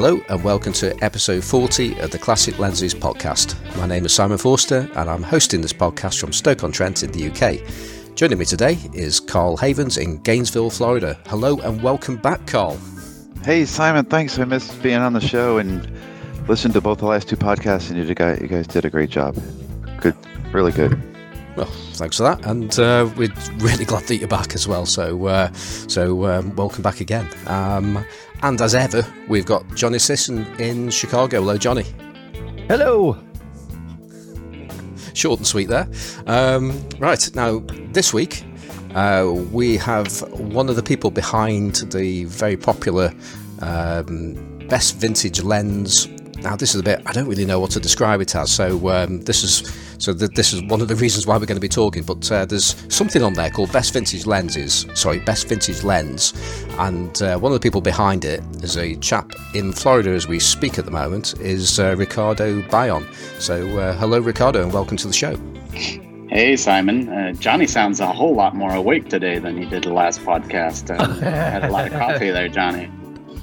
Hello and welcome to episode 40 of the Classic Lenses podcast. My name is Simon Forster and I'm hosting this podcast from Stoke-on-Trent in the UK. Joining me today is Carl Havens in Gainesville, Florida. Hello and welcome back, Carl. Hey, Simon, thanks. I missed being on the show and listened to both the last two podcasts, and you guys, you guys did a great job. Good, really good. Well, thanks for that, and uh, we're really glad that you're back as well. So, uh, so um, welcome back again. Um, and as ever, we've got Johnny Sisson in Chicago. Hello, Johnny. Hello. Short and sweet there. Um, right now, this week uh, we have one of the people behind the very popular um, best vintage lens now this is a bit I don't really know what to describe it as. So um, this is so th- this is one of the reasons why we're going to be talking. But uh, there's something on there called Best Vintage Lenses. Sorry, Best Vintage Lens, and uh, one of the people behind it is a chap in Florida as we speak at the moment. Is uh, Ricardo Bayon. So uh, hello, Ricardo, and welcome to the show. Hey, Simon. Uh, Johnny sounds a whole lot more awake today than he did the last podcast. Uh, had a lot of coffee there, Johnny.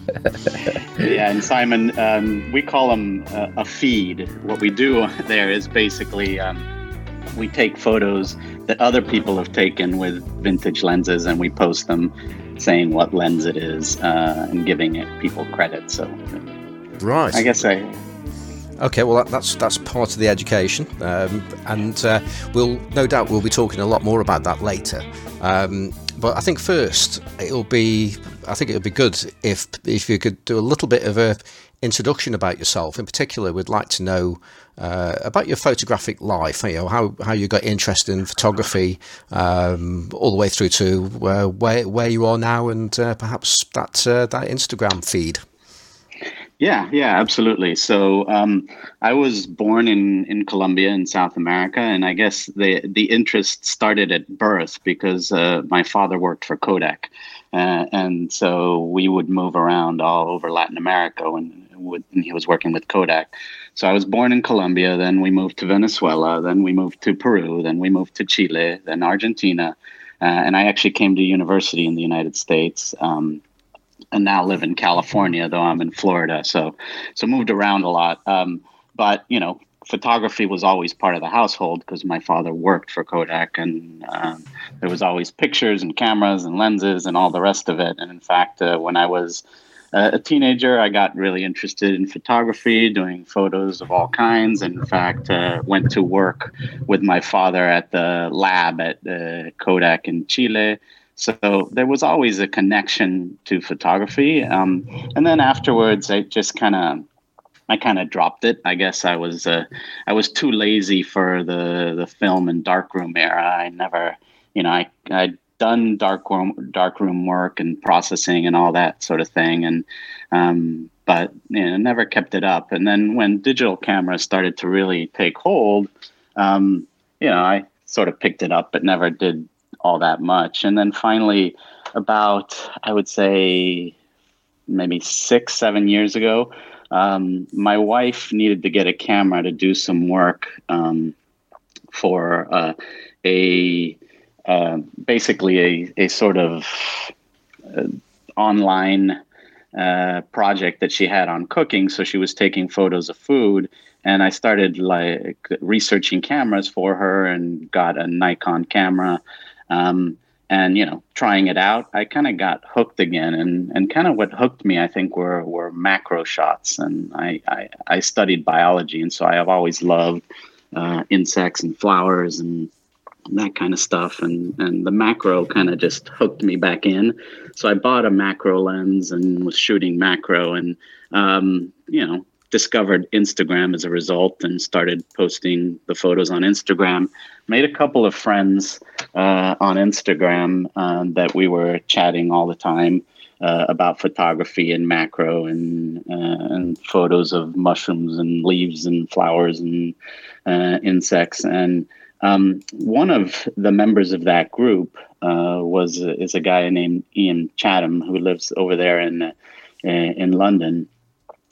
yeah, and Simon, um, we call them uh, a feed. What we do there is basically um, we take photos that other people have taken with vintage lenses and we post them saying what lens it is uh, and giving it people credit. So, right. I guess I. Okay, well that, that's that's part of the education, um, and uh, we'll no doubt we'll be talking a lot more about that later. Um, but I think first it'll be I think it would be good if if you could do a little bit of a introduction about yourself. In particular, we'd like to know uh, about your photographic life. You know how, how you got interested in photography, um, all the way through to uh, where where you are now, and uh, perhaps that uh, that Instagram feed. Yeah, yeah, absolutely. So um, I was born in, in Colombia in South America, and I guess the the interest started at birth because uh, my father worked for Kodak, and so we would move around all over Latin America when, when he was working with Kodak. So I was born in Colombia, then we moved to Venezuela, then we moved to Peru, then we moved to Chile, then Argentina, uh, and I actually came to university in the United States. Um, and now live in California, though I'm in Florida. So, so moved around a lot. Um, but you know, photography was always part of the household because my father worked for Kodak, and um, there was always pictures and cameras and lenses and all the rest of it. And in fact, uh, when I was uh, a teenager, I got really interested in photography, doing photos of all kinds. And in fact, uh, went to work with my father at the lab at uh, Kodak in Chile. So there was always a connection to photography. Um, and then afterwards, I just kind of I kind of dropped it. I guess I was uh, I was too lazy for the the film and darkroom era. I never, you know, I I'd done darkroom darkroom work and processing and all that sort of thing, and um, but you know, never kept it up. And then when digital cameras started to really take hold, um, you know, I sort of picked it up, but never did all that much. And then finally, about I would say maybe six seven years ago um, my wife needed to get a camera to do some work um, for uh, a uh, basically a, a sort of uh, online uh, project that she had on cooking. So she was taking photos of food, and I started like researching cameras for her and got a Nikon camera. Um, and you know trying it out i kind of got hooked again. And and kind of what hooked me i think were were macro shots. And i i, I studied biology and so i have always loved uh, insects and flowers and that kind of stuff. And and the macro kind of just hooked me back in. So i bought a macro lens and was shooting macro. And um, you know discovered Instagram as a result and started posting the photos on Instagram. Made a couple of friends uh, on Instagram uh, that we were chatting all the time uh, about photography and macro and, uh, and photos of mushrooms and leaves and flowers and uh, insects. And um, one of the members of that group uh, was is a guy named Ian Chatham who lives over there in in London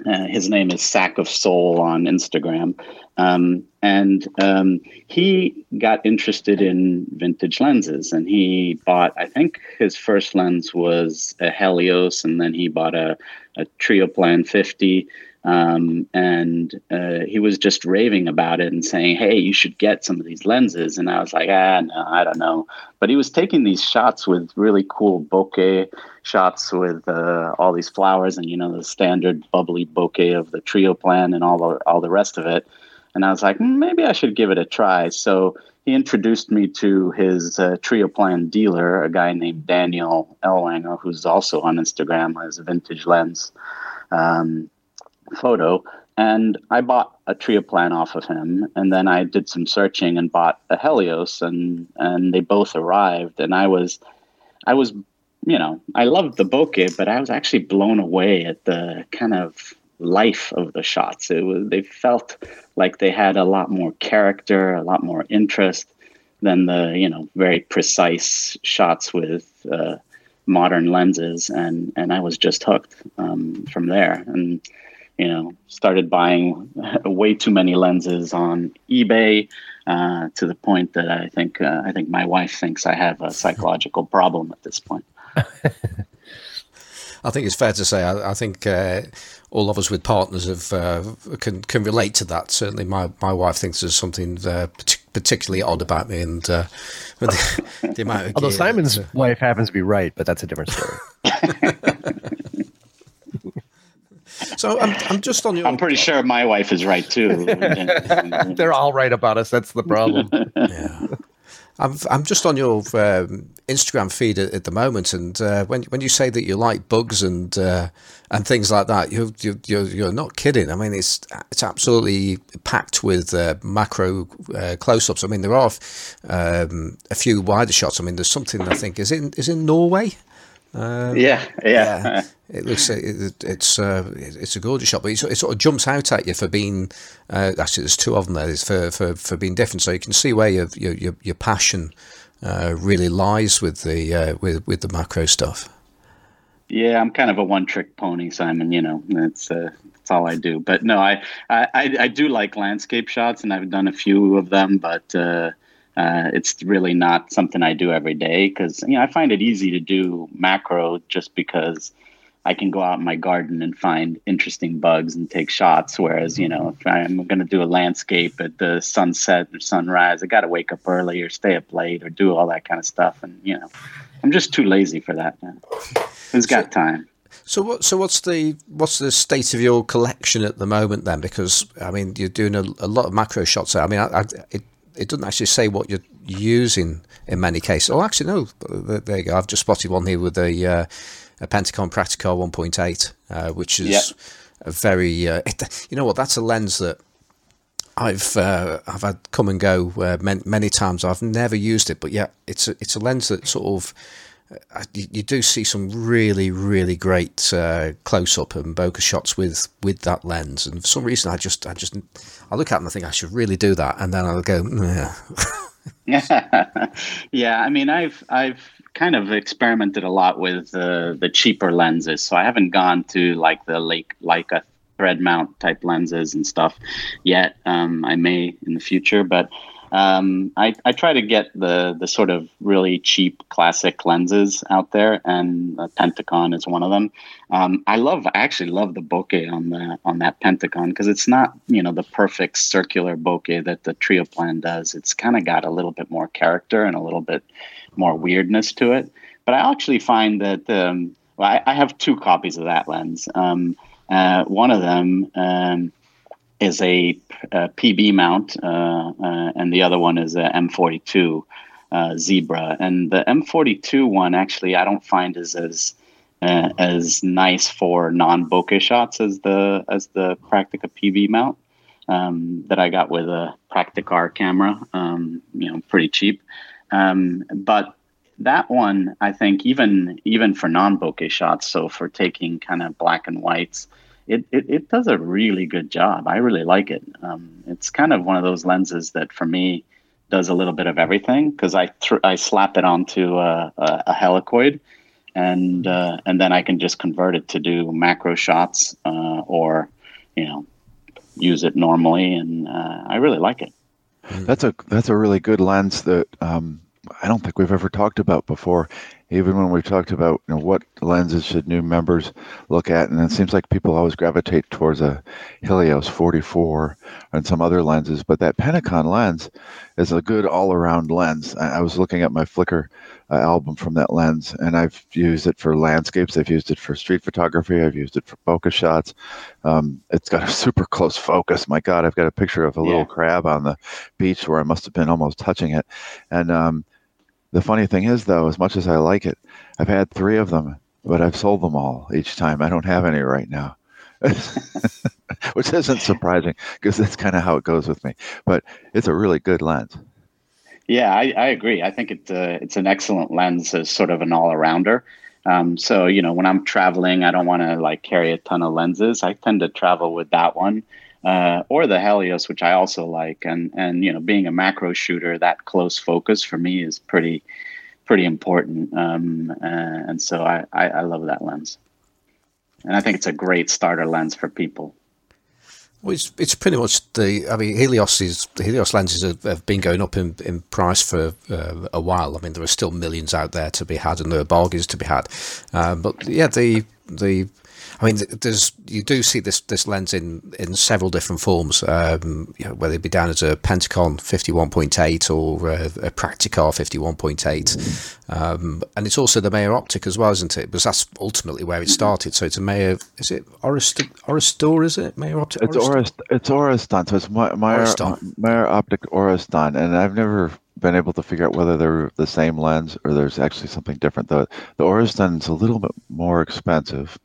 uh, his name is Sack of Soul on Instagram. Um, and um, he got interested in vintage lenses, and he bought. I think his first lens was a Helios, and then he bought a a Trioplan 50 um, and uh, he was just raving about it and saying, "Hey, you should get some of these lenses." And I was like, "Ah, no, I don't know." But he was taking these shots with really cool bokeh shots with uh, all these flowers and you know the standard bubbly bokeh of the Trioplan and all the all the rest of it. And I was like, mm, maybe I should give it a try. So he introduced me to his uh, Trioplan dealer, a guy named Daniel Elwanger, who's also on Instagram as vintage lens. Um, photo. And I bought a trio Trioplan off of him, and then I did some searching and bought a Helios, and and they both arrived, and I was, I was, you know, I loved the bokeh, but I was actually blown away at the kind of life of the shots. It was they felt like they had a lot more character, a lot more interest than the you know very precise shots with uh, modern lenses, and and I was just hooked um, from there. And you know, started buying way too many lenses on eBay uh, to the point that I think uh, I think my wife thinks I have a psychological problem at this point. I think it's fair to say. I, I think uh, all of us with partners have uh, can can relate to that. Certainly, my, my wife thinks there's something uh, particularly odd about me, and uh, the, the, amount. Of Although Simon's wife happens to be right, but that's a different story. So I'm, I'm just on your. I'm pretty sure my wife is right too. They're all right about us. That's the problem. yeah. I'm I'm just on your um, Instagram feed at, at, the moment, and uh, when when you say that you like bugs and uh, and things like that, you're, you're you're not kidding. I mean, it's it's absolutely packed with uh, macro uh, close-ups. I mean, there are um, a few wider shots. I mean, there's something I think is in is in Norway. Um, yeah, yeah, yeah. It looks it, it's uh, it's a gorgeous shot, but it, it, sort of jumps out at you for being. Uh, actually, there's two of them there. It's for, for, for being different, so you can see where your your your, passion uh, really lies with the uh, with with the macro stuff. Yeah, I'm kind of a one trick pony, Simon. You know, that's uh, that's all I do. But no, I, I I do like landscape shots, and I've done a few of them, but uh, it's really not something I do every day because you know I find it easy to do macro just because I can go out in my garden and find interesting bugs and take shots. Whereas you know if I'm going to do a landscape at the sunset or sunrise, I got to wake up early or stay up late or do all that kind of stuff, and you know I'm just too lazy for that. Who's got time? So what? So what's the what's the state of your collection at the moment then? Because I mean, you're doing a, a lot of macro shots. I mean, I, I, it it doesn't actually say what you're using in many cases. Oh, actually, no. There you go. I've just spotted one here with a, uh, a Pentacon Prakticar 1.8, uh, which is yep. a very. Uh, it, you know what? That's a lens that I've uh, I've had come and go uh, many, many, times. I've never used it, but yeah, it's a, it's a lens that sort of you, do see some really, really great uh, close-up and bokeh shots with with that lens. And for some reason, I just, I just, I look at it and I think I should really do that, and then I'll go, yeah. yeah, I mean, I've, I've kind of experimented a lot with uh, the cheaper lenses, so I haven't gone to like the like like a thread mount type lenses and stuff yet. Um, I may in the future, but um, I, I try to get the the sort of really cheap classic lenses out there, and the is one of them. Um, I love, I actually love the bokeh on the on that Pentacon because it's not you know the perfect circular bokeh that the Trioplan does. It's kind of got a little bit more character and a little bit more weirdness to it. But I actually find that um, well, I, I, have two copies of that lens. Um, uh, one of them um, is a, a PB mount, uh, uh, and the other one is a M42 uh, Zebra. And the M42 one, actually, I don't find is as as nice for non bokeh shots as the as the Praktica PB mount um, that I got with a Prakticar camera. Um, you know, pretty cheap. Um, but that one, I think, even even for non bokeh shots, so for taking kind of black and whites it, it, it does a really good job. I really like it. Um, it's kind of one of those lenses that for me does a little bit of everything because I th- I slap it onto a, a, a helicoid and uh, and then I can just convert it to do macro shots uh, or you know use it normally, and uh, I really like it. That's a that's a really good lens that um, I don't think we've ever talked about before. Even when we've talked about you know, what lenses should new members look at, and it seems like people always gravitate towards a Helios 44 and some other lenses, but that Pentacon lens is a good all-around lens. I, I was looking at my Flickr uh, album from that lens, and I've used it for landscapes. I've used it for street photography. I've used it for focus shots. Um, it's got a super close focus. My God, I've got a picture of a little crab on the beach where I must have been almost touching it, and um, the funny thing is, though, as much as I like it, I've had three of them, but I've sold them all each time. I don't have any right now, which isn't surprising because that's kind of how it goes with me. But it's a really good lens. Yeah, I, I agree. I think uh, it's an excellent lens as sort of an all arounder. Um, so you know, when I'm traveling, I don't want to like carry a ton of lenses. I tend to travel with that one uh, or the Helios, which I also like. And and you know, being a macro shooter, that close focus for me is pretty pretty important. Um, uh, and so I, I I love that lens, and I think it's a great starter lens for people. Well, it's, it's pretty much the. I mean, Helios is Helios lenses have, have been going up in, in price for uh, a while. I mean, there are still millions out there to be had, and there are bargains to be had. Um, but yeah, the the. I mean, there's you do see this this lens in, in several different forms. Um, you know, whether it be down as a Pentacon 51.8 or a, a Prakticar 51.8, um, and it's also the Meyer Optic as well, isn't it? Because that's ultimately where it started. So it's a Meyer. Is it Orist Oristor? Is it Meyer Optic? It's Oristor? Orist, it's Oreston, so it's Oreston. Meyer Optic Oreston, and I've never been able to figure out whether they're the same lens or there's actually something different. The the Oreston's a little bit more expensive.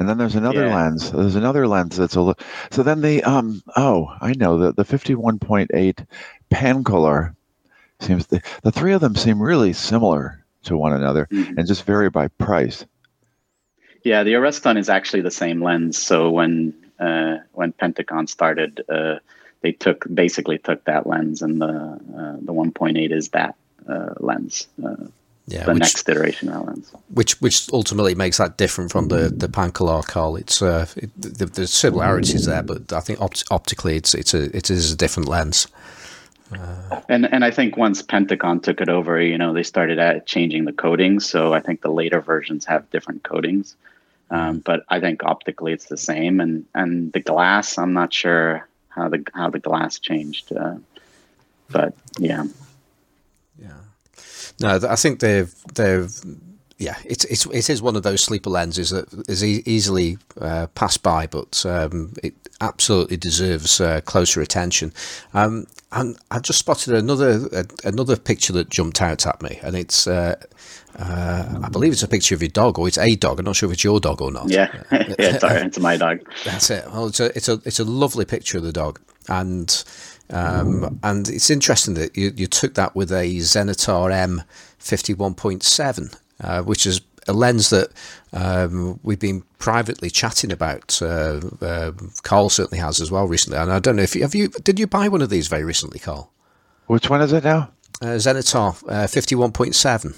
And then there's another Yeah. lens. There's another lens that's a little. So then the um oh I know the the 51.8 Pancolar seems the, the three of them seem really similar to one another Mhm. and just vary by price. Yeah, the Oreston is actually the same lens. So when uh, when Pentacon started, uh, they took basically took that lens, and the uh, the 1.8 is that uh, lens, uh, Yeah, the which, next iteration lens. which which ultimately makes that different from the the Pancolar Carl. It's uh, it, the, the similarities there, but I think opt- optically it's it's a it is a different lens. And and I think once Pentacon took it over, you know, they started at changing the coatings. So I think the later versions have different coatings. Um, but I think optically it's the same, and and the glass, I'm not sure how the how the glass changed. Uh, but Yeah. No, I think they've they've yeah, it's it's it is one of those sleeper lenses that is e- easily uh, passed by, but um, it absolutely deserves uh, closer attention. Um, and I just spotted another another picture that jumped out at me, and it's uh, uh, I believe it's a picture of your dog, or it's a dog. I'm not sure if it's your dog or not. yeah, yeah. It's, it's my dog. That's it. Well, it's a it's a it's a lovely picture of the dog, and um, and it's interesting that you, you took that with a Zenitar M fifty one point seven, uh, which is a lens that um, we've been privately chatting about. Uh, uh, Carl certainly has as well recently, and I don't know if you have you did you buy one of these very recently, Carl? Which one is it now? Uh, Zenitar uh, fifty one point seven.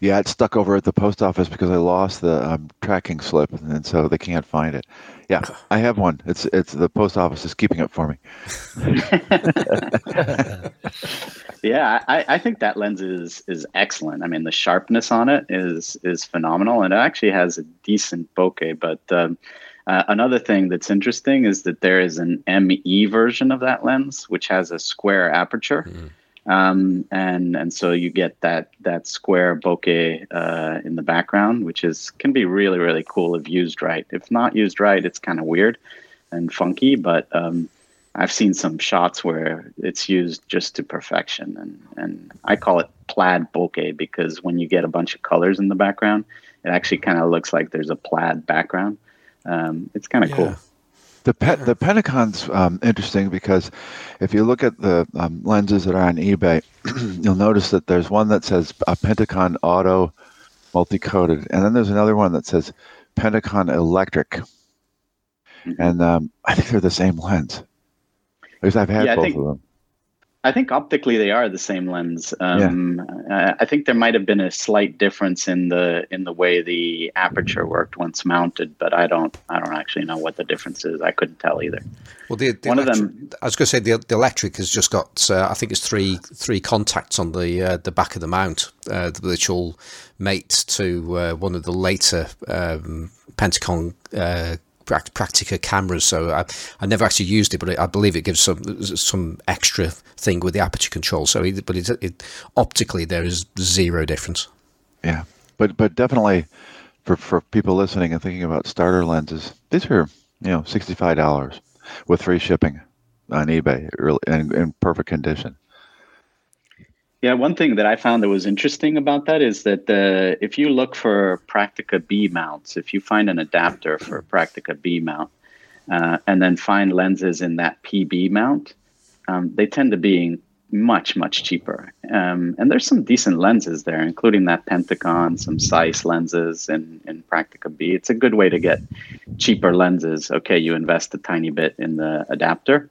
Yeah, it's stuck over at the post office because I lost the um, tracking slip, and so they can't find it. Yeah, I have one. It's it's the post office is keeping it for me. Yeah, I, I think that lens is is excellent. I mean, the sharpness on it is is phenomenal, and it actually has a decent bokeh. But um, uh, another thing that's interesting is that there is an ME version of that lens, which has a square aperture, um, and and so you get that that square bokeh uh, in the background, which is can be really really cool if used right. If not used right, it's kind of weird and funky, but um, I've seen some shots where it's used just to perfection, and and I call it plaid bokeh because when you get a bunch of colors in the background, it actually kind of looks like there's a plaid background. Um, it's kind of cool. The pet the Pentacon's um, interesting because if you look at the um, lenses that are on eBay, you'll notice that there's one that says a Pentacon Auto multi-coated, and then there's another one that says Pentacon Electric, Mhm. and um, I think they're the same lens. Because I've had Yeah, both think- of them. I think optically they are the same lens. Um, yeah. I think there might have been a slight difference in the in the way the aperture worked once mounted, but I don't I don't actually know what the difference is. I couldn't tell either. Well, the, the one electric, of them. I was going to say the, the electric has just got uh, I think it's three three contacts on the uh, the back of the mount, uh, which all mate to uh, one of the later um, Pentacon Praktica cameras, so I, I never actually used it, but I believe it gives some some extra thing with the aperture control. So, it, but it, it, optically there is zero difference. Yeah, but but definitely for for people listening and thinking about starter lenses, these are you know sixty five dollars with free shipping on eBay in, in perfect condition. Yeah, one thing that I found that was interesting about that is that uh, if you look for Praktica B mounts, if you find an adapter for Praktica B mount, uh, and then find lenses in that PB mount, um, they tend to be much much cheaper. Um, and there's some decent lenses there, including that Pentacon, some Zeiss lenses in in Praktica B. It's a good way to get cheaper lenses. Okay, you invest a tiny bit in the adapter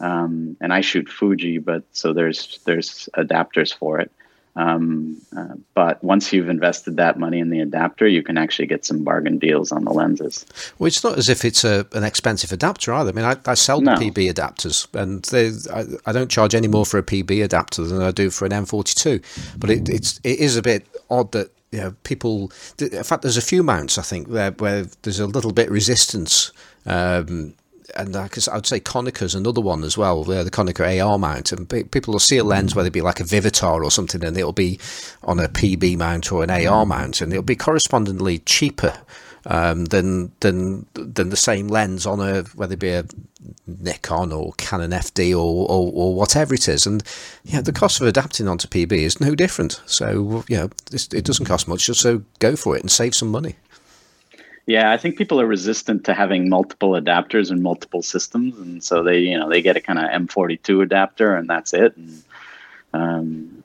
um, and I shoot Fuji, but so there's there's adapters for it. Um, uh, but once you've invested that money in the adapter, you can actually get some bargain deals on the lenses. Well, it's not as if it's a, an expensive adapter either. I mean, I, I sell no. PB adapters, and they, I, I, don't charge any more for a PB adapter than I do for an M42. But it, it's it is a bit odd that you know people. In fact, there's a few mounts I think where, where there's a little bit resistance um, and I would say Konica is another one as well, the Konica AR mount. And people will see a lens, whether it be like a Vivitar or something, and it'll be on a PB mount or an AR mount, and it'll be correspondingly cheaper um, than than than the same lens on a whether it be a Nikon or Canon FD or, or, or whatever it is. And yeah, the cost of adapting onto PB is no different. So you know, it doesn't cost much, just so go for it and save some money. Yeah, I think people are resistant to having multiple adapters and multiple systems, and so they, you know, they get a kind of M42 adapter, and that's it. And, um,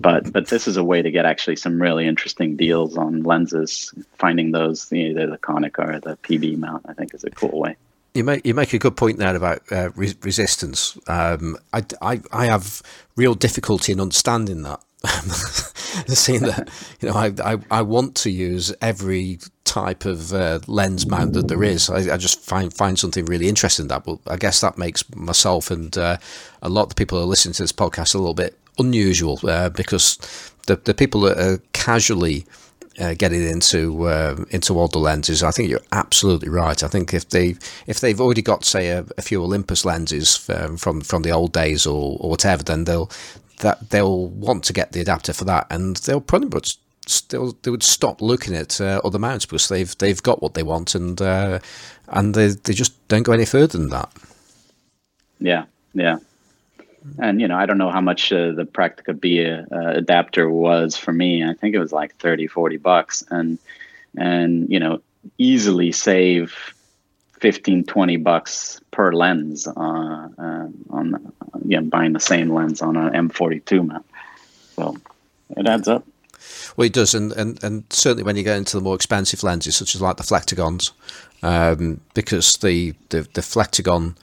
but but this is a way to get actually some really interesting deals on lenses. Finding those either the Konica or the PB mount, I think, is a cool way. You make you make a good point there about uh, re- resistance. Um, I, I I have real difficulty in understanding that. Seeing that, you know, I, I I want to use every type of uh, lens mount that there is. I, I, just find find something really interesting in that. But I guess that makes myself and uh, a lot of the people who are listening to this podcast a little bit unusual uh, because the the people that are casually uh, getting into uh, into all the lenses. I think you're absolutely right. I think if they if they've already got say a, a few Olympus lenses um, from from the old days or, or whatever, then they'll that they'll want to get the adapter for that, and they'll pretty much still they would stop looking at uh, other mounts because they've they've got what they want and uh, and they they just don't go any further than that. Yeah, yeah, and you know I don't know how much uh, the Praktica B uh, adapter was for me. I think it was like 30, 40 bucks, and and you know easily save 15, 20 bucks per lens uh, uh, on you know, buying the same lens on an M42 mount. So it adds up. Well, it does, and, and, and certainly when you get into the more expensive lenses, such as like the Flectagons, um, because the, the, the Flectagon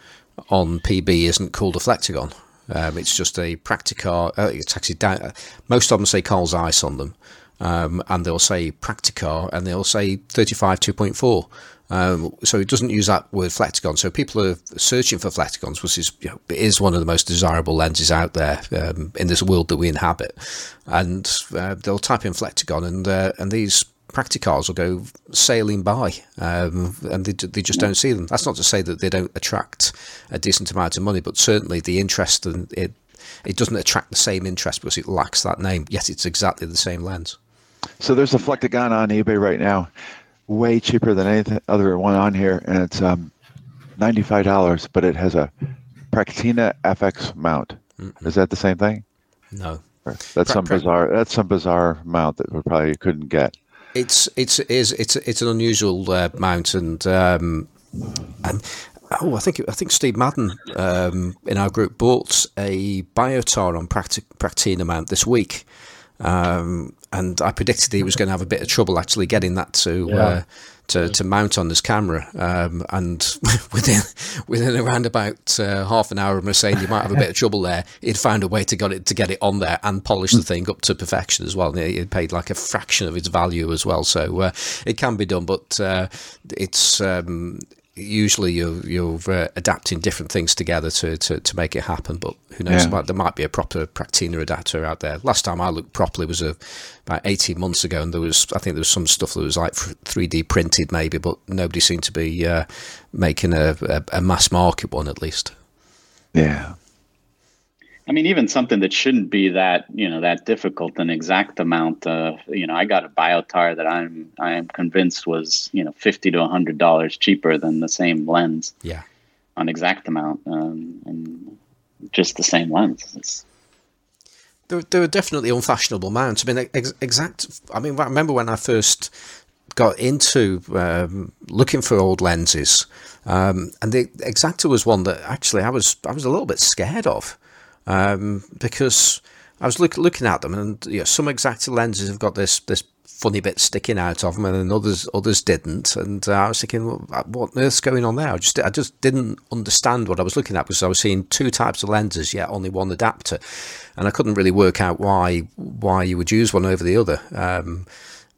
on PB isn't called a Flectagon. Um, it's just a Praktica. Uh, it's actually down, most of them say Carl Zeiss on them, um, and they'll say Praktica, and they'll say 35 2.4. Um, so it doesn't use that word Flectagon. So people are searching for Flectagons, which is you know, is one of the most desirable lenses out there um, in this world that we inhabit. And uh, they'll type in Flectagon, and uh, and these Prakticas will go sailing by, um, and they, they just don't see them. That's not to say that they don't attract a decent amount of money, but certainly the interest and it it doesn't attract the same interest because it lacks that name. Yet it's exactly the same lens. So there's a Flectagon on eBay right now way cheaper than any other one on here, and it's um, ninety-five dollars. But it has a Praktina FX mount. Mm-hmm. Is that the same thing? No, that's pra- some pra- bizarre. That's some bizarre mount that we probably couldn't get. It's it's is it's it's an unusual uh, mount, and um, and oh, I think I think Steve Madden um, in our group bought a Biotar on Practi- Praktina mount this week. Um, and I predicted he was going to have a bit of trouble actually getting that to yeah. uh, to, to mount on this camera. Um, and within within around about uh, half an hour of me saying you might have a bit of trouble there, he'd found a way to get it to get it on there and polish the thing up to perfection as well. He paid like a fraction of its value as well, so uh, it can be done. But uh, it's um, usually you're you're uh, adapting different things together to, to, to make it happen. But who knows? Yeah. There might be a proper Praktina adapter out there. Last time I looked properly was a, about eighteen months ago, and there was I think there was some stuff that was like three D printed maybe, but nobody seemed to be uh, making a, a, a mass market one at least. Yeah. I mean, even something that shouldn't be that you know that difficult, an Exacta mount. Uh, you know, I got a biotar that I'm I am convinced was you know fifty to hundred dollars cheaper than the same lens Yeah. on Exacta mount, um, and just the same lens. It's, There, there are definitely unfashionable mounts. I mean, ex- exact. I mean, I remember when I first got into um, looking for old lenses, um, and the Exacta was one that actually I was I was a little bit scared of um, because I was look, looking at them, and you know, some Exacta lenses have got this this funny bit sticking out of them, and then others others didn't. And uh, I was thinking, well, what on earth's going on there? I just I just didn't understand what I was looking at because I was seeing two types of lenses, yet only one adapter, and I couldn't really work out why why you would use one over the other. Um,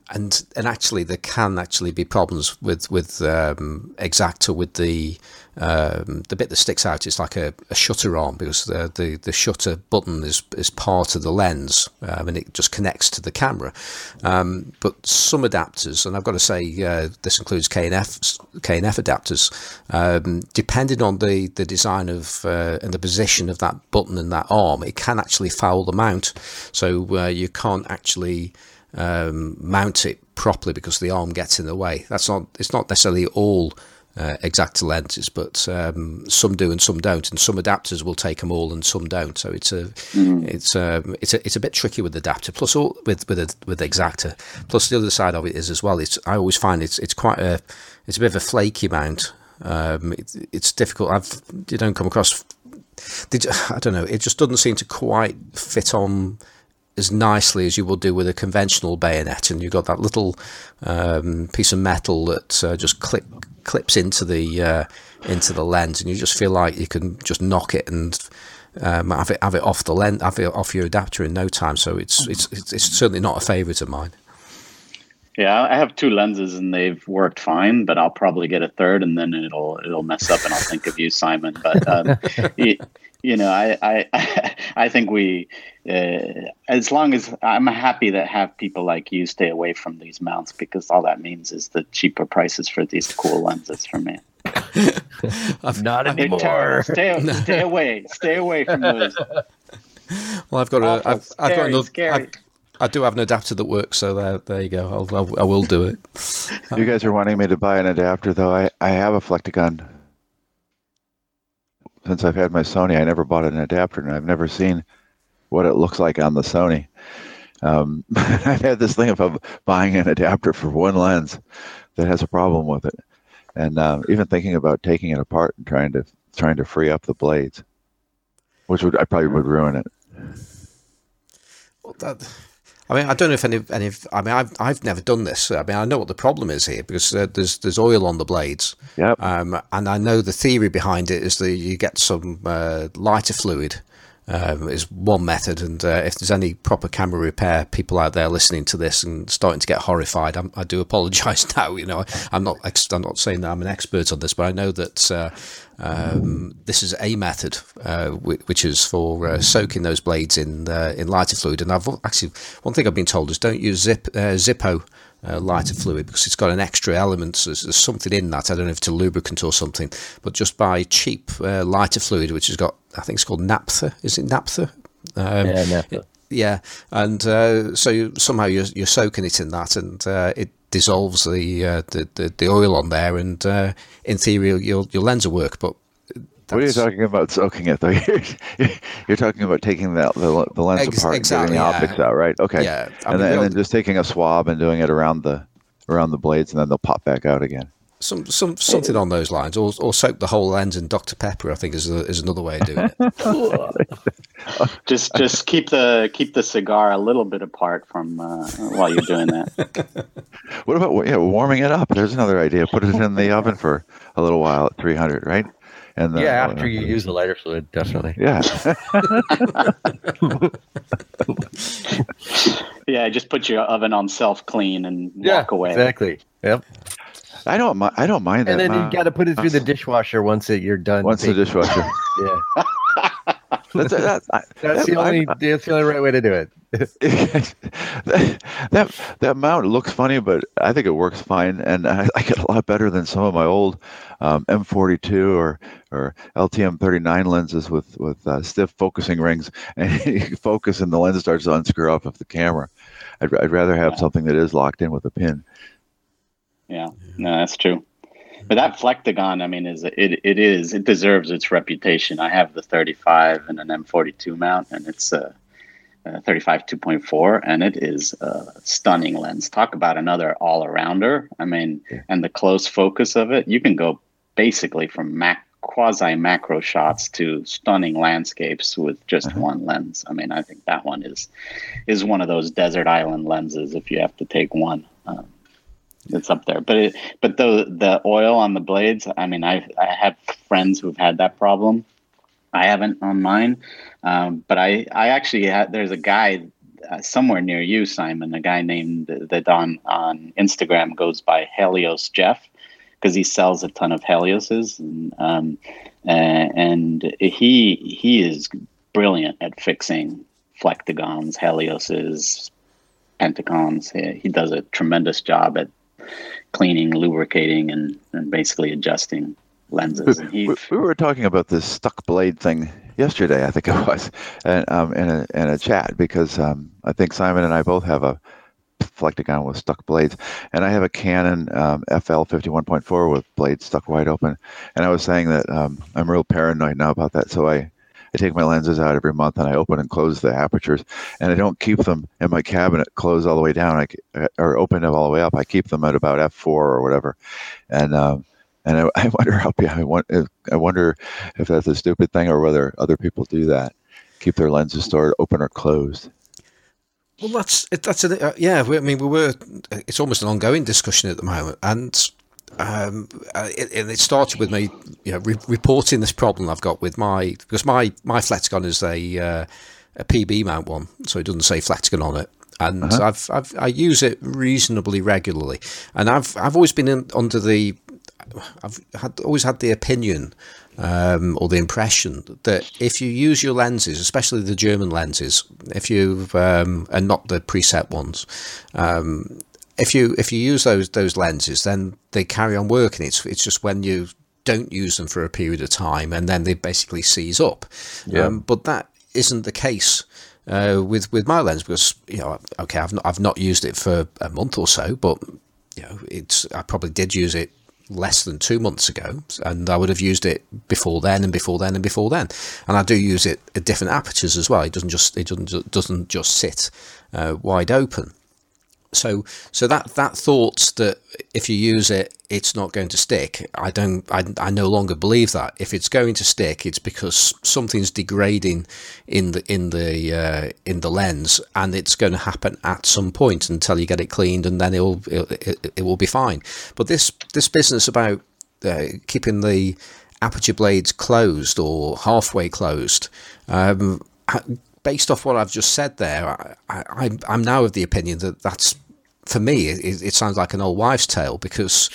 and and actually, there can actually be problems with with um, with the um, the bit that sticks out. is like a, a shutter arm because the, the the shutter button is is part of the lens um, and it just connects to the camera. Um, but some adapters, and I've got to say uh, this includes K and F K and F adapters, um, depending on the the design of uh, and the position of that button and that arm, it can actually foul the mount. So uh, you can't actually um, mount it properly because the arm gets in the way. That's not. It's not necessarily all uh, Exacta lenses, but um, some do and some don't, and some adapters will take them all and some don't. So it's a it's um, it's a it's a bit tricky with the adapter. Plus, all with with a, with Exacta. Plus, the other side of it is as well. It's I always find it's it's quite a it's a bit of a flaky mount. Um, it, it's difficult. I've you don't come across. Did, I don't know. It just doesn't seem to quite fit on as nicely as you would do with a conventional bayonet, and you've got that little um, piece of metal that uh, just clip, clips into the uh, into the lens, and you just feel like you can just knock it and um, have it have it off the lens, have it off your adapter in no time. So it's it's it's, it's certainly not a favourite of mine. yeah, I have two lenses and they've worked fine, but I'll probably get a third and then it'll it'll mess up, and I'll think of you, Simon. But um, you know, I I I think we uh, as long as I'm happy that have people like you stay away from these mounts because all that means is the cheaper prices for these cool lenses for me. Not They're anymore. terrible. Stay, stay away. Stay away from those. Well, I've got a Awful. I've, I've got another. scary. I, I do have an adapter that works, so there, there you go. I'll, I'll, I will do it. You guys are wanting me to buy an adapter, though. I, I have a Flectagon. Since I've had my Sony, I never bought an adapter, and I've never seen what it looks like on the Sony. Um, I've had this thing of buying an adapter for one lens that has a problem with it, and uh, even thinking about taking it apart and trying to trying to free up the blades, which would I probably would ruin it. Well, that, I mean, I don't know if any, any. I mean, I've I've never done this. I mean, I know what the problem is here because uh, there's there's oil on the blades, Yep. um, and I know the theory behind it is that you get some uh, lighter fluid. Um, is one method, and uh, if there's any proper camera repair people out there listening to this and starting to get horrified, I'm, I do apologise now. You know, I'm not ex- I'm not saying that I'm an expert on this, but I know that uh, um, this is a method uh, which is for uh, soaking those blades in uh, in lighter fluid. And I've actually one thing I've been told is don't use zip uh, Zippo uh, lighter fluid because it's got an extra element. There's, there's something in that. I don't know if it's a lubricant or something, but just buy cheap uh, lighter fluid, which has got I think it's called naphtha. Is it naphtha? Um, Yeah, naphtha. yeah, and uh, so you, somehow you're, you're soaking it in that, and uh, it dissolves the, uh, the, the the oil on there, and uh, in theory your your lens will work. But What are you talking about soaking it though? You're, you're talking about taking the, the, the lens Ex- apart exactly, and getting the yeah. optics out, right? Okay. Yeah, I and, mean, then, and then just taking a swab and doing it around the around the blades, and then they'll pop back out again. Some, some, something on those lines, or, or soak the whole lens in Dr Pepper. I think is a, is another way of doing it. just, just keep the keep the cigar a little bit apart from uh, while you're doing that. What about yeah, warming it up? There's another idea. Put it in the oven for a little while at 300, right? And the, yeah, after uh, you use the lighter fluid, definitely. Yeah. yeah, just put your oven on self clean and yeah, walk away. Exactly. Yep. I don't. I don't mind and that. And then you got to put it through the dishwasher once it, you're done. Once baking. the dishwasher. yeah. That's, that's, that's the only. I, that's the only right way to do it. that, that that mount looks funny, but I think it works fine, and I, I get a lot better than some of my old um, M42 or or LTM 39 lenses with with uh, stiff focusing rings, and you focus and the lens starts to unscrew off of the camera. I'd, I'd rather have yeah. something that is locked in with a pin. Yeah, no, that's true. But that Flectagon, I mean, is it? It is. It deserves its reputation. I have the 35 and an M42 mount, and it's a, a 35 2.4, and it is a stunning lens. Talk about another all-arounder. I mean, yeah. and the close focus of it, you can go basically from mac quasi macro shots to stunning landscapes with just uh-huh. one lens. I mean, I think that one is is one of those desert island lenses. If you have to take one. Um, it's up there. But it, but the the oil on the blades. I mean, I I have friends who've had that problem. I haven't on mine, um, but I I actually had. There's a guy uh, somewhere near you, Simon. A guy named that on on Instagram goes by Helios Jeff because he sells a ton of Helioses, and um, and he he is brilliant at fixing flectagons, Helioses, pentacons. He, he does a tremendous job at cleaning, lubricating, and, and basically adjusting lenses. We, we, were talking about this stuck blade thing yesterday, I think it was, and, um, in, a, in a chat because um, I think Simon and I both have a Flectagon with stuck blades, and I have a Canon um, FL 51.4 with blades stuck wide open. And I was saying that um, I'm real paranoid now about that, so I I take my lenses out every month and I open and close the apertures, and I don't keep them in my cabinet closed all the way down. I or open them all the way up. I keep them at about f four or whatever, and um, and I, I wonder how I wonder, I wonder if that's a stupid thing or whether other people do that, keep their lenses stored open or closed. Well, that's that's a, uh, yeah. I mean, we were. It's almost an ongoing discussion at the moment, and um, uh, it, it, started with me, you know, re- reporting this problem I've got with my because my my Flectagon is a uh, a PB mount one, so it doesn't say Flectagon on it, and uh-huh. I've, I've I use it reasonably regularly, and I've I've always been in, under the I've had always had the opinion um, or the impression that if you use your lenses, especially the German lenses, if you um, and not the preset ones, um, if you if you use those those lenses, then they carry on working. It's it's just when you don't use them for a period of time, and then they basically seize up. Yeah. Um, but that isn't the case uh, with with my lens because you know okay I've not, I've not used it for a month or so, but you know it's I probably did use it less than two months ago, and I would have used it before then and before then and before then. And I do use it at different apertures as well. It doesn't just it doesn't doesn't just sit uh, wide open. So, so that that thought that if you use it, it's not going to stick. I don't. I, I no longer believe that. If it's going to stick, it's because something's degrading in the in the uh, in the lens, and it's going to happen at some point until you get it cleaned, and then it'll it, it, it will be fine. But this this business about uh, keeping the aperture blades closed or halfway closed. Um, based off what I've just said there, I, am now of the opinion that that's for me, it, it, sounds like an old wives' tale because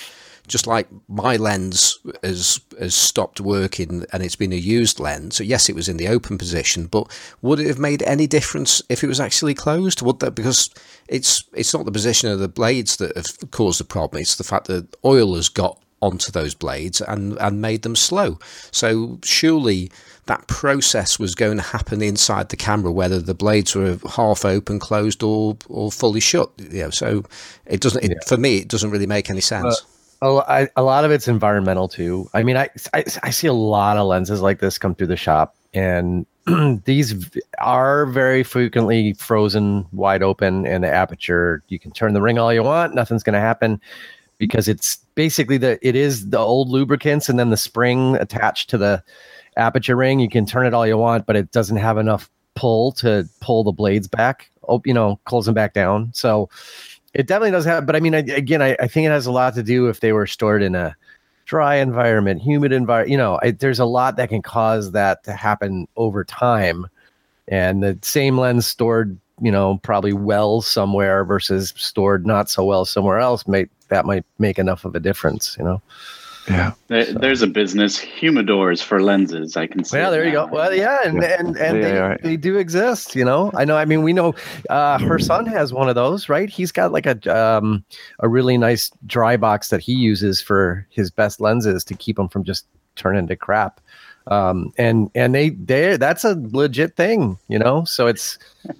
just like my lens has has stopped working and it's been a used lens. So yes, it was in the open position, but would it have made any difference if it was actually closed? Would that because it's it's not the position of the blades that have caused the problem. It's the fact that oil has got onto those blades and and made them slow. So surely that process was going to happen inside the camera, whether the blades were half open, closed, or or fully shut. You know, so it doesn't. It, yeah. For me, it doesn't really make any sense. Uh, a lot of it's environmental too. I mean, I, I I see a lot of lenses like this come through the shop, and these are very frequently frozen wide open, and the aperture you can turn the ring all you want, nothing's going to happen. because it's basically the it is the old lubricants and then the spring attached to the aperture ring. You can turn it all you want, but it doesn't have enough pull to pull the blades back. Oh, you know, close them back down. So it definitely does have. But I mean, I, again, I, I think it has a lot to do if they were stored in a dry environment, humid environment. You know, I, there's a lot that can cause that to happen over time. And the same lens stored, you know, probably well somewhere versus stored not so well somewhere else, may that might make enough of a difference. You know. Yeah. There, there's a business, humidors for lenses. I can see. Yeah, there you now. go. Well, yeah, and Yeah. and and Yeah, they, right. they do exist. You know, I know. I mean, we know uh, her son has one of those, right? He's got like a um, a really nice dry box that he uses for his best lenses to keep them from just turning to crap. Um, and and they they that's a legit thing, you know. So it's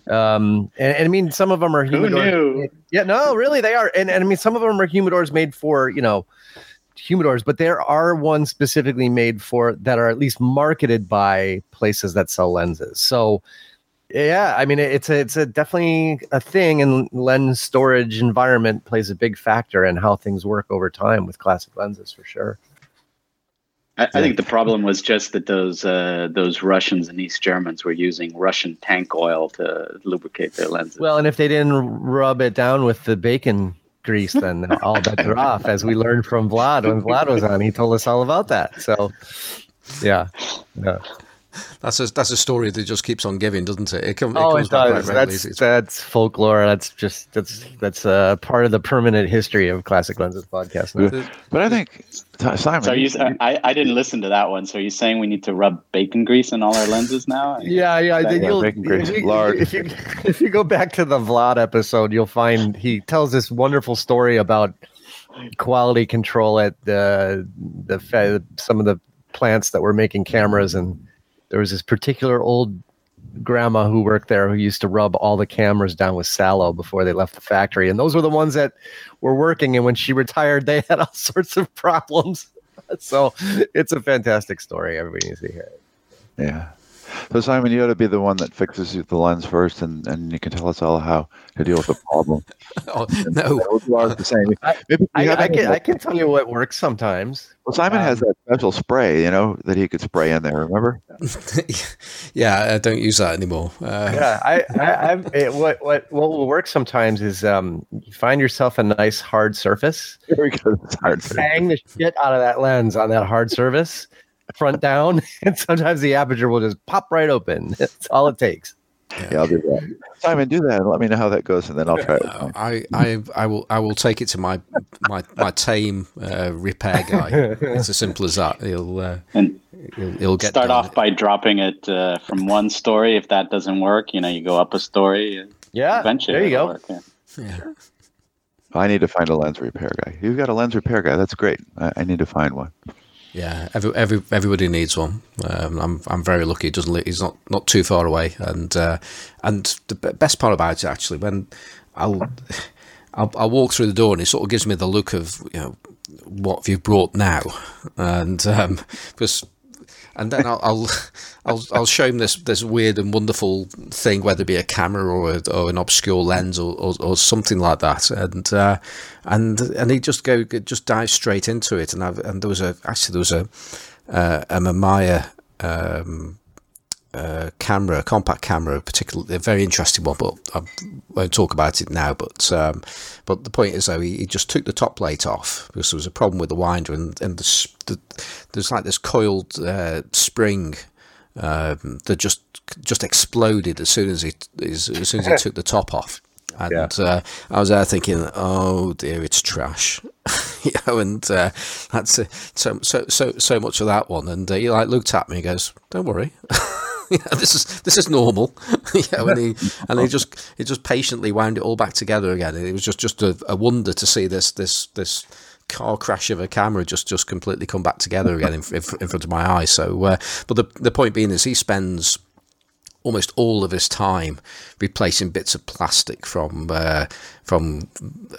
um, and, and I mean, some of them are Who humidors. knew? Yeah, no, really, they are. And, and I mean, some of them are humidors made for, you know, humidors, but there are ones specifically made for that are at least marketed by places that sell lenses. So, yeah, I mean, it's a, it's a definitely a thing, and lens storage environment plays a big factor in how things work over time with classic lenses for sure. I, I think the problem was just that those uh, those Russians and East Germans were using Russian tank oil to lubricate their lenses. Well, and if they didn't rub it down with the bacon grease, then all bets are off, as we learned from Vlad when Vlad was on. He told us all about that. So, yeah. yeah. That's a that's a story that just keeps on giving, doesn't it? It, come, oh, comes it back does. quite. That's It's- that's folklore. That's just that's that's uh, part of the permanent history of Classic Lenses podcast. now. But I think Simon. so are you, you- I, I didn't listen to that one. So are you saying we need to rub bacon grease in all our lenses now? Yeah, yeah. Yeah, then you'll, bacon grease, if, you, lard. if you if you go back to the Vlad episode, you'll find he tells this wonderful story about quality control at the the fe- some of the plants that were making cameras, and there was this particular old grandma who worked there who used to rub all the cameras down with sallow before they left the factory, and those were the ones that were working. And when she retired, they had all sorts of problems. So it's a fantastic story. Everybody needs to hear it. Yeah. So Simon, you ought to be the one that fixes the lens first, and, and you can tell us all how to deal with the problem. oh, no, the same. I- Maybe I, I can I can tell you what works sometimes. well, Simon has that special spray, you know, that he could spray in there. Remember? yeah, I don't use that anymore. Uh, Yeah, I, I I've, it, what what what will work sometimes is um you find yourself a nice hard surface, Here we go. It's hard. bang the shit out of that lens on that hard surface, front down, and sometimes the aperture will just pop right open. That's all it takes. Yeah, I'll do that. Simon, do that. and Let me know how that goes, and then I'll try it. Uh, I, I, I will, I will take it to my, my, my tame uh, repair guy. It's as simple as that. He'll, uh, And he'll, he'll get start done. off by dropping it uh, from one story. If that doesn't work, you know, you go up a story. Yeah, Eventually, there you go. work, yeah. Yeah. I need to find a lens repair guy. You've got a lens repair guy. That's great. I, I need to find one. Yeah, every, every everybody needs one. Um, I'm I'm very lucky. He doesn't. He's not not too far away. And uh, and the be- best part about it actually, when I'll, I'll I'll walk through the door and he sort of gives me the look of you know what have you brought now, and um, because and then I'll, I'll I'll I'll show him this this weird and wonderful thing, whether it be a camera or a, or an obscure lens or, or, or something like that, and uh, and and he just go just dive straight into it, and I've, and there was a actually there was a uh, a Mamiya um, uh, camera, a compact camera, particularly a very interesting one, but I won't talk about it now. But um, but the point is though, he, he just took the top plate off because there was a problem with the winder, and and the, the, there's like this coiled uh, spring um, that just just exploded as soon as he as, as soon as he took the top off. And Yeah. uh, I was there thinking, "Oh dear, it's trash," you know. And uh, that's uh, so so so so much of that one. And uh, he like looked at me and goes, "Don't worry." this is this is normal, know, and he and he just he just patiently wound it all back together again. And it was just just a, a wonder to see this this this car crash of a camera just just completely come back together again in, in, in front of my eyes. So, uh, but the the point being is he spends almost all of his time replacing bits of plastic from uh, from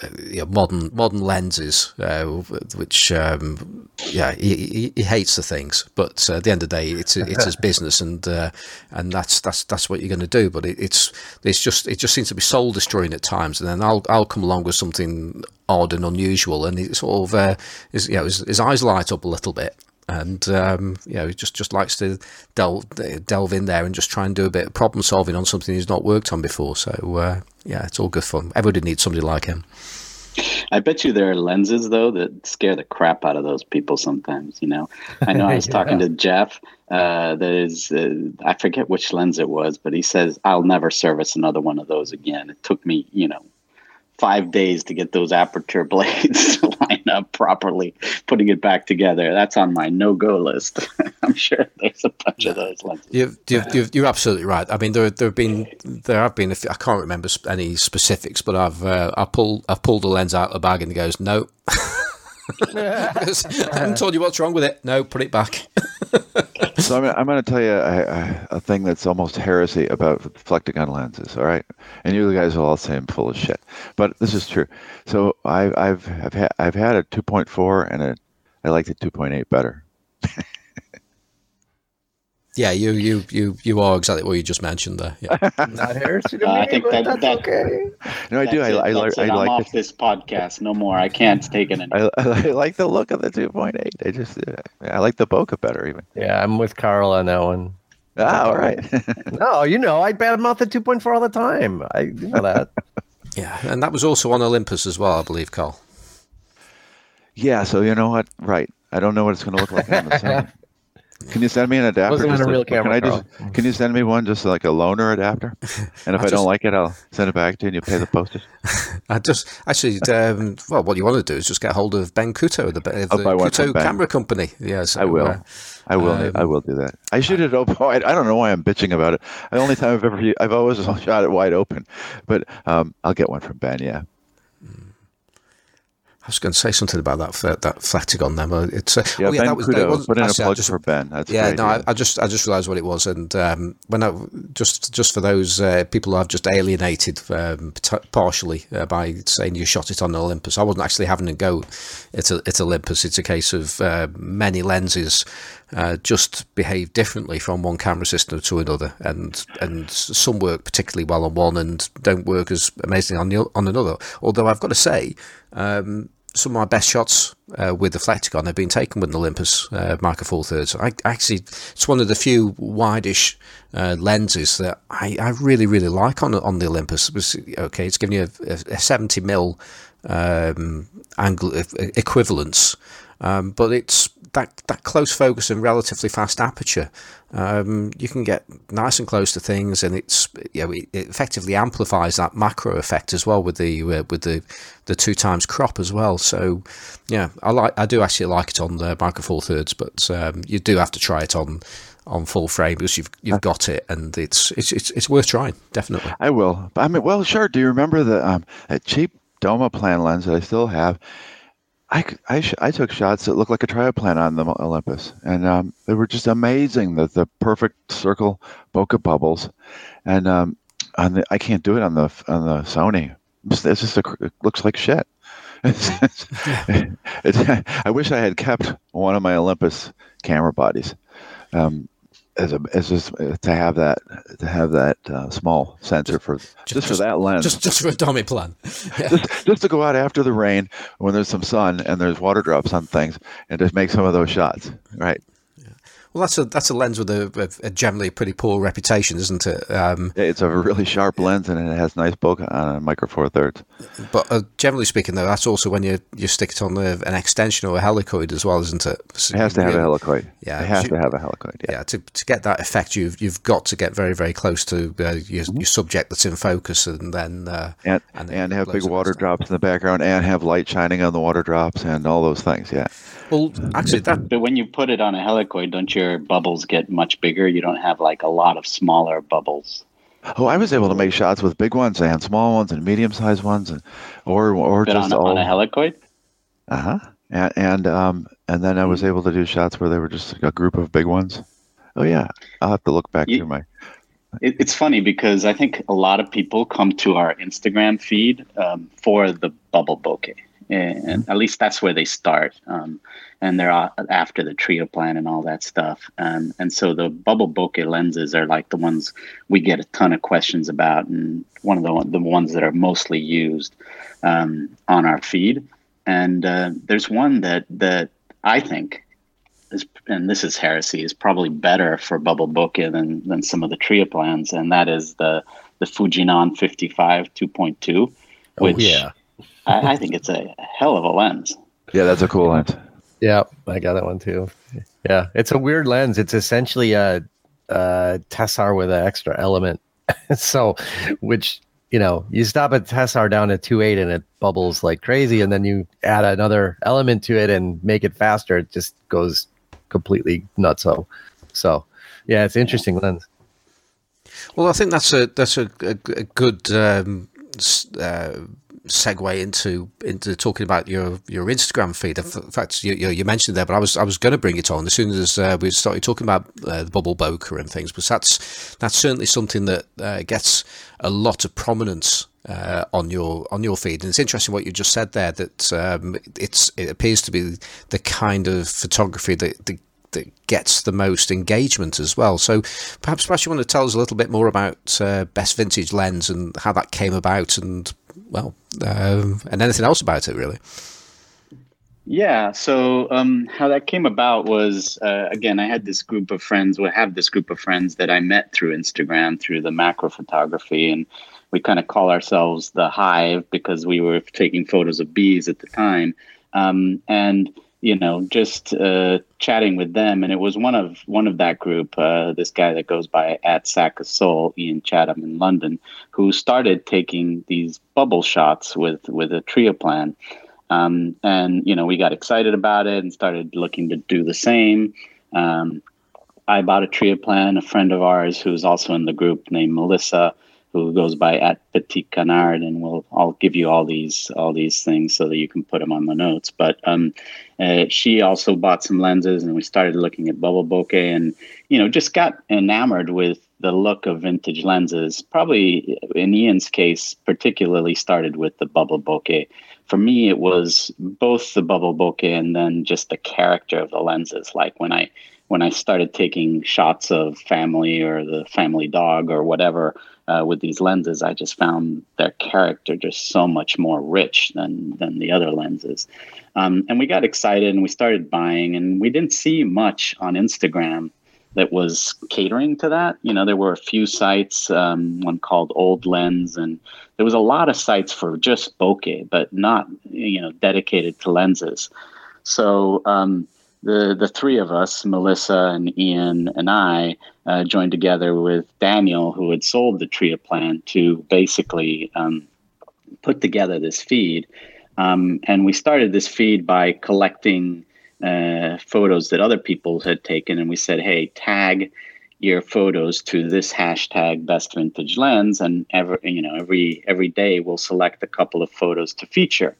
uh, you know, modern modern lenses, uh, which um, yeah he, he, hates the things, but uh, at the end of the day, it's it's his business, and uh, and that's that's that's what you're going to do. But it, it's it's just it just seems to be soul destroying at times, and then I'll I'll come along with something odd and unusual, and it sort of uh, his, you know, his, his eyes light up a little bit and um, you know, he just just likes to delve delve in there and just try and do a bit of problem solving on something he's not worked on before. So uh, yeah, it's all good fun. Everybody needs somebody like him. I bet you there are lenses though that scare the crap out of those people sometimes. You know, I know I was talking to Jeff. Uh, that is, uh, I forget which lens it was, but he says I'll never service another one of those again. It took me, you know, five days to get those aperture blades to line up properly, putting it back together. That's on my no go list. I'm sure there's a bunch of those lenses. You've, you've, you're absolutely right. I mean, there, there have been, there have been, I can't remember any specifics, but I've, uh, I pulled, I've pulled the lens out of the bag and it goes, no. I haven't told you what's wrong with it. No, put it back. so I'm, I'm going to tell you a, a, thing that's almost heresy about Flectagon lenses. All right, and you guys will all say I'm full of shit, but this is true. So I, I've I've had I've had a 2.4 and a I like the 2.8 better. Yeah, you you you you are exactly what you just mentioned there. Yeah. Not heresy to uh, me, I think that, that's that, okay. No, I do. I, I, I, I like off it. this podcast. No more. I can't take it anymore. I, I like the look of the 2.8. I just I like the bokeh better even. Yeah, I'm with Carl on that one. Ah, all right. no, you know, I badmouth the 2.4 all the time. I you know that. yeah, and that was also on Olympus as well, I believe, Carl. Yeah, so you know what? Right. I don't know what it's going to look like on the sun. Can you send me an adapter? Wasn't on a real camera. Can, I just, can you send me one just like a loaner adapter? And if I, I just, don't like it, I'll send it back to you and you pay the postage. I just actually, um, well, what you want to do is just get hold of Ben Kuto, the, the Kuto camera company. Yes, I will. Uh, I will. Um, I will do that. I shoot it open. I, I don't know why I'm bitching about it. The only time I've ever, I've always shot it wide open, but um, I'll get one from Ben. Yeah. I was going to say something about that that Flectagon demo. It's uh, yeah, oh, yeah, Ben that was, Kudo. Was, Put in actually, a plug just, for Ben. That's yeah, no, I, I, just I just realised what it was, and um, when I just just for those uh, people who I've just alienated um, t- partially uh, by saying you shot it on Olympus, I wasn't actually having a go at, at Olympus. It's a case of uh, many lenses uh, just behave differently from one camera system to another, and and some work particularly well on one and don't work as amazing on the, on another. Although I've got to say, um, some of my best shots uh, with the Flectagon have been taken with an Olympus uh, Micro Four Thirds. I actually, it's one of the few wideish uh, lenses that I, I really really like on on the Olympus. It was, okay, it's giving you a, a 70 mil um, angle equivalence, um, but it's that that close focus and relatively fast aperture, um, you can get nice and close to things, and it's you know, it, effectively amplifies that macro effect as well with the uh, with the the two times crop as well. So yeah, I like I do actually like it on the micro four thirds, but um, you do have to try it on on full frame because you've you've got it and it's it's it's, it's worth trying definitely. I will. I mean, well, sure. Do you remember the um, cheap Domiplan lens that I still have? I, I, I took shots that looked like a trioplan on the Olympus, and um, they were just amazing. The the perfect circle bokeh bubbles, and um, on the I can't do it on the on the Sony. It's, it's just a, it looks like shit. It's, it's, I wish I had kept one of my Olympus camera bodies. Um, as a as just uh, to have that to have that uh, small sensor for just, just, for that lens, just just for a Domiplan, yeah. just, just to go out after the rain when there's some sun and there's water drops on things and just make some of those shots, right? Well, that's a that's a lens with a, a generally pretty poor reputation, isn't it? Um, yeah, it's a really sharp lens, and it has nice bokeh on a micro four thirds. But uh, generally speaking, though, that's also when you you stick it on the, an extension or a helicoid as well, isn't it? So it has to have a helicoid. Yeah, it has you, to have a helicoid. Yeah, yeah to, to get that effect, you've you've got to get very very close to uh, your, mm-hmm. your subject that's in focus, and then uh, and and, and have big water drops in the background, and have light shining on the water drops, and all those things. Yeah. Well, actually, that. But when you put it on a helicoid, don't your bubbles get much bigger? You don't have like a lot of smaller bubbles. Oh, I was able to make shots with big ones and small ones and medium-sized ones, and or or but just on, all on a helicoid. Uh huh. And and um and then I was able to do shots where they were just a group of big ones. Oh yeah, I'll have to look back you, through my. it, it's funny because I think a lot of people come to our Instagram feed um, for the bubble bokeh, and at least that's where they start. Um, and they're after the Trioplan and all that stuff. Um, and so the bubble bokeh lenses are like the ones we get a ton of questions about, and one of the the ones that are mostly used um, on our feed. And uh, there's one that that I think is, and this is heresy, is probably better for bubble bokeh than than some of the Trioplans, and that is the the Fujinon 55 2.2, which oh, yeah. I, I think it's a hell of a lens. Yeah, that's a cool lens. Yeah, I got that one too. Yeah, it's a weird lens. It's essentially a, a Tessar with an extra element. so, which you know, you stop a Tessar down at two eight and it bubbles like crazy, and then you add another element to it and make it faster. It just goes completely nuts. So, so yeah, it's interesting lens. Well, I think that's a that's a, a, a good um, uh, segue into into talking about your your Instagram feed. In fact, you, you, mentioned there, but I was I was going to bring it on as soon as uh, we started talking about uh, the bubble bokeh and things. But that's that's certainly something that uh, gets a lot of prominence uh, on your on your feed. And it's interesting what you just said there that um, it's it appears to be the kind of photography that, that that gets the most engagement as well. So perhaps perhaps you want to tell us a little bit more about uh, Best Vintage Lens and how that came about and well, um, and anything else about it, really. Yeah. So um, how that came about was uh, again, I had this group of friends. We have this group of friends that I met through Instagram through the macro photography, and we kind of call ourselves the Hive because we were taking photos of bees at the time. Um, and you know, just uh, chatting with them, and it was one of one of that group, uh, this guy that goes by at Sack of Soul, Ian Chatham in London, who started taking these bubble shots with with a Trioplan, um, and you know, we got excited about it and started looking to do the same. Um, I bought a Trioplan. A friend of ours who's also in the group named Melissa who goes by at Petit Canard, and we'll I'll give you all these all these things so that you can put them on the notes. But um, uh, she also bought some lenses, and we started looking at bubble bokeh, and you know just got enamored with the look of vintage lenses. Probably in Ian's case, particularly started with the bubble bokeh. For me, it was both the bubble bokeh and then just the character of the lenses. Like when I when I started taking shots of family or the family dog or whatever uh, with these lenses, I just found their character just so much more rich than than the other lenses. Um, and we got excited and we started buying, and we didn't see much on Instagram that was catering to that. You know, there were a few sites, um, one called Old Lens, and there was a lot of sites for just bokeh, but not you know dedicated to lenses. So um, the the three of us, Melissa and Ian and I, uh, joined together with Daniel, who had sold the Trioplan, to basically um, put together this feed. Um, and we started this feed by collecting uh, photos that other people had taken, and we said, "Hey, tag." your photos to this hashtag best vintage lens and every you know every every day we'll select a couple of photos to feature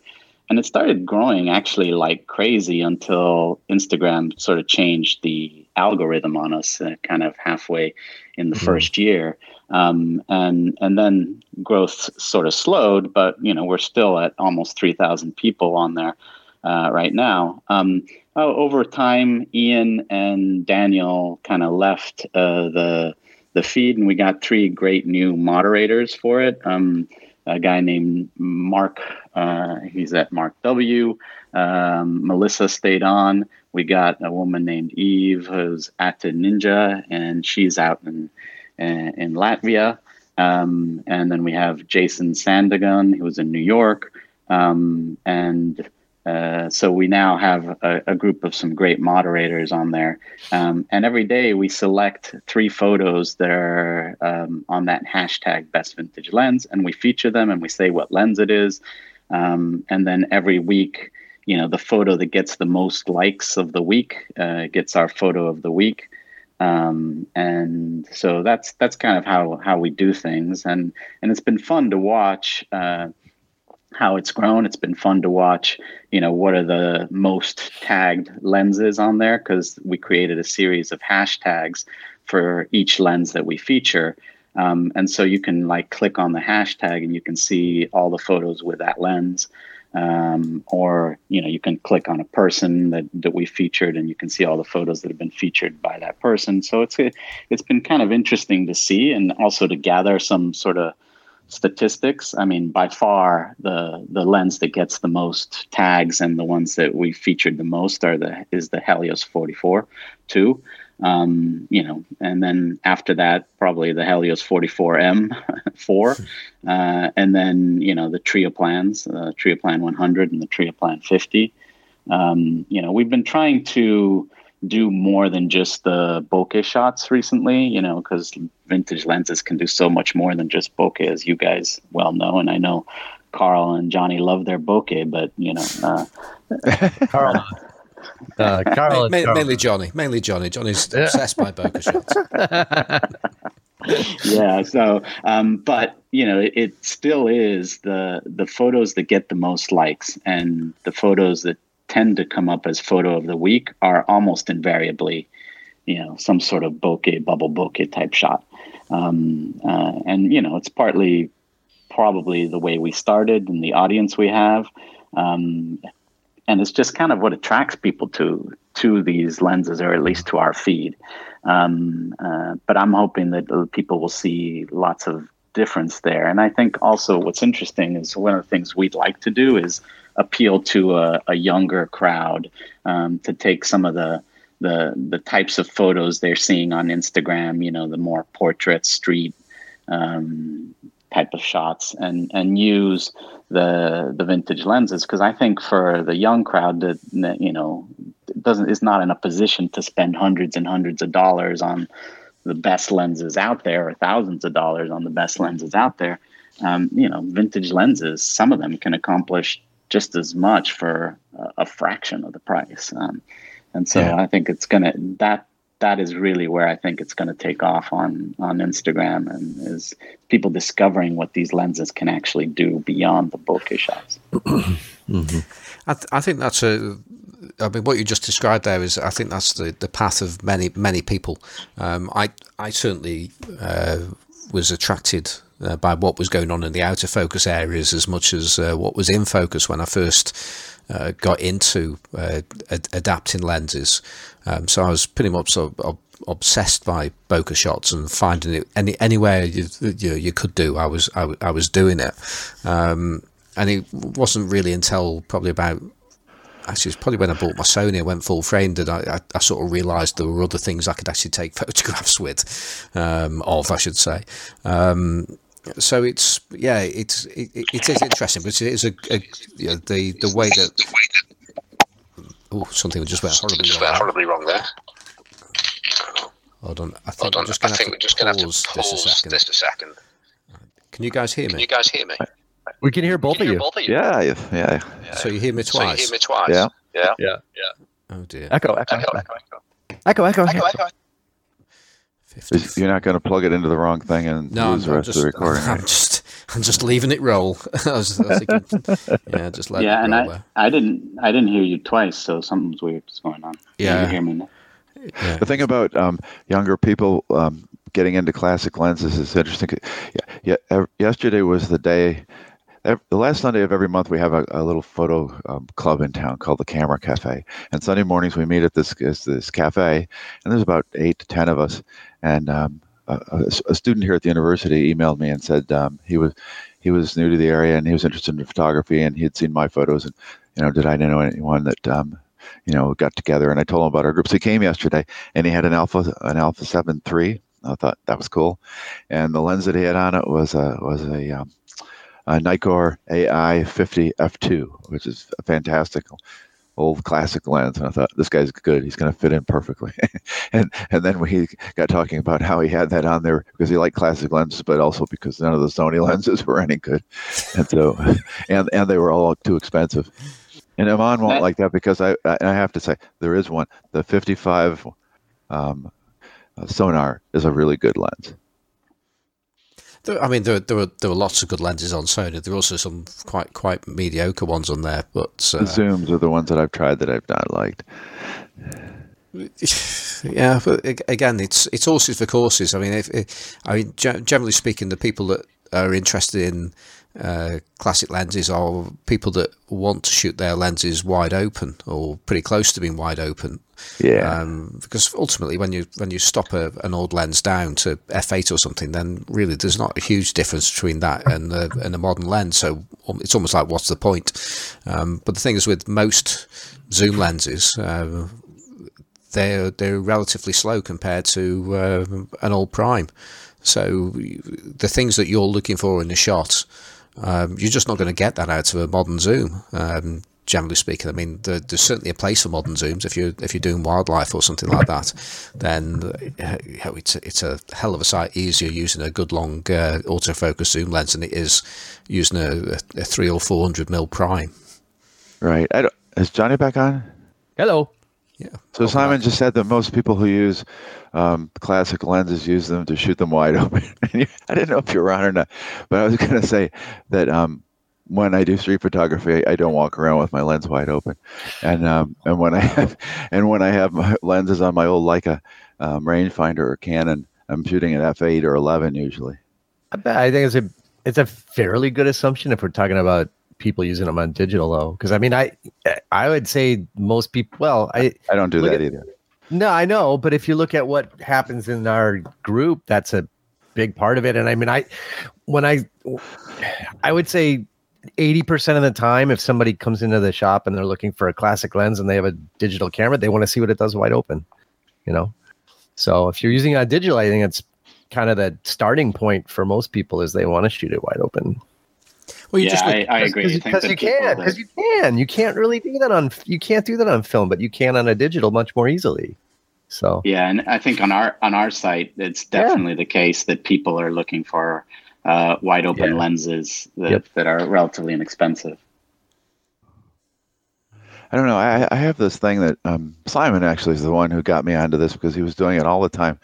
and it started growing actually like crazy until Instagram sort of changed the algorithm on us uh, kind of halfway in the mm-hmm. first year. Um, and and then growth sort of slowed, but you know we're still at almost three thousand people on there uh, right now. Um, oh, over time, Ian and Daniel kind of left uh, the the feed, and we got three great new moderators for it. Um, a guy named Mark. Uh, he's at Mark W. Um, Melissa stayed on. We got a woman named Eve who's at the Ninja, and she's out in in, in Latvia. Um, and then we have Jason Sandagun, who was in New York, um, and uh, so we now have a, a, group of some great moderators on there, um, and every day we select three photos that are um, on that hashtag best vintage lens, and we feature them and we say what lens it is, um, and then every week, you know, the photo that gets the most likes of the week uh, gets our photo of the week. Um, and so that's that's kind of how how we do things, and and it's been fun to watch. Uh, how it's grown. It's been fun to watch, you know, what are the most tagged lenses on there because we created a series of hashtags for each lens that we feature. Um, and so you can like click on the hashtag and you can see all the photos with that lens. Um, or you know you can click on a person that, that we featured and you can see all the photos that have been featured by that person so it's it's been kind of interesting to see and also to gather some sort of statistics i mean by far the the lens that gets the most tags and the ones that we featured the most are the is the helios 44 2 um, you know, and then after that, probably the Helios 44M 4, uh, and then, you know, the Trioplans, uh, Trioplan 100 and the Trioplan 50. Um, you know, we've been trying to do more than just the bokeh shots recently, you know, because vintage lenses can do so much more than just bokeh, as you guys well know. And I know Carl and Johnny love their bokeh, but, you know, uh, Carl. Uh, Carl Ma- ma- mainly Johnny. Mainly Johnny. Johnny's obsessed by bokeh shots. yeah. So, um, but you know, it, it, still is the the photos that get the most likes, and the photos that tend to come up as photo of the week are almost invariably, you know, some sort of bokeh, bubble bokeh type shot. Um, uh, and you know, it's partly probably the way we started and the audience we have. Um, and it's just kind of what attracts people to to these lenses, or at least to our feed. Um, uh, but I'm hoping that people will see lots of difference there. And I think also what's interesting is one of the things we'd like to do is appeal to a, a younger crowd um, to take some of the the the types of photos they're seeing on Instagram. You know, the more portrait, street, um, type of shots and and use the the vintage lenses because I think for the young crowd that, you know doesn't is not in a position to spend hundreds and hundreds of dollars on the best lenses out there or thousands of dollars on the best lenses out there um, you know vintage lenses some of them can accomplish just as much for a, fraction of the price um, and so yeah. I think it's gonna that that is really where I think it's going to take off on on Instagram and is people discovering what these lenses can actually do beyond the bokeh shots. mm-hmm. I, th- I think that's a. I mean, what you just described there is, I think that's the, the path of many many people. Um, I I certainly uh, was attracted uh, by what was going on in the outer focus areas as much as uh, what was in focus when I first uh, got into uh, ad- adapting lenses. Um, so I was pretty much of obsessed by bokeh shots and finding it any anywhere you, you, you could do. I was I, I was doing it, um, and it wasn't really until probably about actually it's probably when I bought my Sony, I went full frame that I, I, I, sort of realised there were other things I could actually take photographs with, um, of I should say. Um, so it's yeah, it's it, it is interesting, but it is a, a you know, the the way that oh something just went horribly, just wrong, horribly wrong there. Hold on, I think, on. just gonna we're just going to have to pause this a second. This a second. Can you guys hear me? Can you guys hear me? We can hear both, can of, hear you. both of you. Yeah, yeah, yeah. So you hear me twice. So you hear me twice. Yeah, yeah, yeah, yeah. Oh dear. Echo, echo, echo, echo, echo, echo, echo. echo. 50. You're not going to plug it into the wrong thing and no, lose the rest just, of the recording. I'm just, I'm just leaving it roll. I was, I was thinking, yeah, just let yeah, and I, there. I didn't, I didn't hear you twice, so something's weird is going on. Yeah, you hear me. Yeah. The thing about um, younger people um, getting into classic lenses is interesting. Yeah, yeah. Yesterday was the day the last Sunday of every month, we have a, a little photo um, club in town called the Camera Cafe. And Sunday mornings, we meet at this this cafe, and there's about eight to ten of us. And um, a, a, student here at the university emailed me and said um, he was he was new to the area and he was interested in photography and he had seen my photos and you know did I know anyone that um, you know got together and I told him about our groups. He came yesterday and he had an alpha an alpha seven three. I thought that was cool, and the lens that he had on it was a was a um, uh, Nikkor AI 50 f2, which is a fantastic old classic lens. And I thought this guy's good. He's going to fit in perfectly. and and then we got talking about how he had that on there because he liked classic lenses, but also because none of the Sony lenses were any good. And so, and and they were all too expensive. And Iman won't like that because I I have to say there is one. The 55 um, Sonnar is a really good lens. There, I mean, there, there were there were lots of good lenses on Sony. There were also some quite quite mediocre ones on there, but uh, the zooms are the ones that I've tried that I've not liked. Yeah, but again, it's it's horses for courses. I mean, if, I mean, generally speaking, the people that are interested in uh, classic lenses are people that want to shoot their lenses wide open or pretty close to being wide open. Yeah. Um, because ultimately, when you when you stop a, an old lens down to f8 or something, then really there's not a huge difference between that and a, and a modern lens. So um, it's almost like what's the point? Um, but the thing is, with most zoom lenses, uh, they're they're relatively slow compared to uh, an old prime. So the things that you're looking for in a shot um, you're just not going to get that out of a modern zoom. Um, generally speaking, I mean, there, there's certainly a place for modern zooms if you're if you're doing wildlife or something like that. Then uh, it's a, it's a hell of a sight easier using a good long uh, autofocus zoom lens than it is using a, a three or four hundred mil prime. Right. is Johnny back on? Hello. Yeah. So Simon just said that most people who use um, classic lenses use them to shoot them wide open. I didn't know if you were on or not, but I was going to say that um, when I do street photography, I, I, don't walk around with my lens wide open, and um, and when I have and when I have my lenses on my old Leica um, rangefinder or Canon, I'm shooting at f8 or 11 usually. I, bet, I think it's a it's a fairly good assumption if we're talking about people using them on digital though because i mean i i would say most people well i i don't do that at, either. No i know but if you look at what happens in our group that's a big part of it and i mean i when i i would say 80% of the time if somebody comes into the shop and they're looking for a classic lens and they have a digital camera they want to see what it does wide open you know? So if you're using a digital i think it's kind of the starting point for most people is they want to shoot it wide open well, you yeah, just I, I agree. Because you can, because you can. You can't really do that on. You can't do that on film, but you can on a digital much more easily. So yeah, and I think on our on our site, it's definitely yeah. the case that people are looking for uh, wide open yeah. lenses that, yep. that are relatively inexpensive. I don't know. I, I have this thing that um, Simon actually is the one who got me onto this because he was doing it all the time,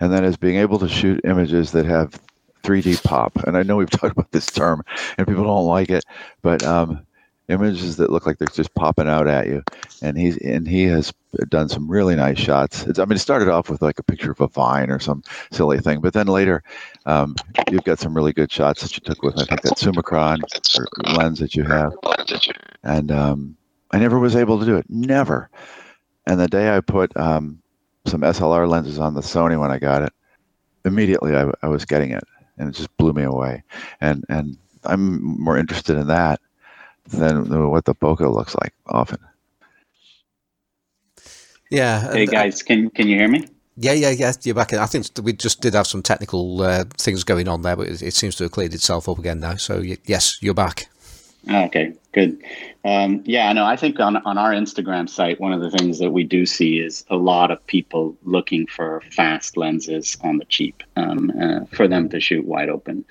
and that is being able to shoot images that have 3D pop. And I know we've talked about this term and people don't like it, but um, images that look like they're just popping out at you. And he's and he has done some really nice shots. It's, I mean, it started off with like a picture of a vine or some silly thing, but then later um, you've got some really good shots that you took with I think that Summicron lens that you have. And um, I never was able to do it, never. And the day I put um, some SLR lenses on the Sony when I got it, immediately I, I was getting it and it just blew me away. And and I'm more interested in that than what the bokeh looks like often. Yeah. Hey guys, can can you hear me? Yeah, yeah, yeah. You're back. In. I think we just did have some technical uh, things going on there, but it, it, seems to have cleared itself up again now. So yes, you're back. Okay, good. Um, yeah, no, I think on on our Instagram site, one of the things that we do see is a lot of people looking for fast lenses on the cheap um, uh, for them to shoot wide open,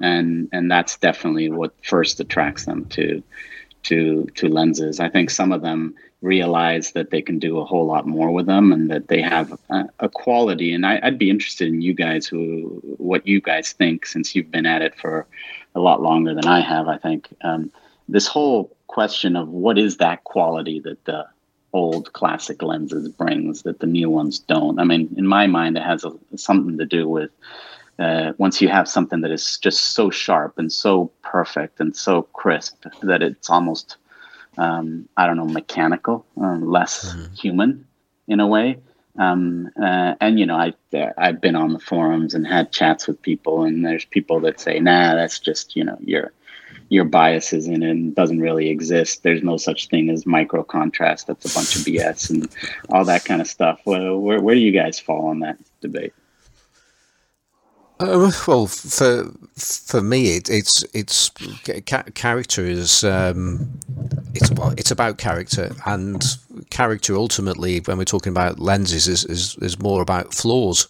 and and that's definitely what first attracts them to to to lenses. I think some of them realize that they can do a whole lot more with them and that they have a, a quality. And I, would be interested in you guys who what you guys think since you've been at it for a lot longer than I have. I think. Um, this whole question of what is that quality that the old classic lenses brings that the new ones don't. I mean, in my mind, it has a, something to do with uh, once you have something that is just so sharp and so perfect and so crisp that it's almost, um, I don't know, mechanical, uh, less mm-hmm. human in a way. Um, uh, and you know, I I've been on the forums and had chats with people, and there's people that say, "Nah, that's just you know, you're your biases in it and doesn't really exist. There's no such thing as micro contrast. That's a bunch of BS and all that kind of stuff. Where, where, do you guys fall on that debate? Uh, well, for for me, it, it's it's character is um, it's well, it's about character, and character ultimately, when we're talking about lenses, is is, is more about flaws.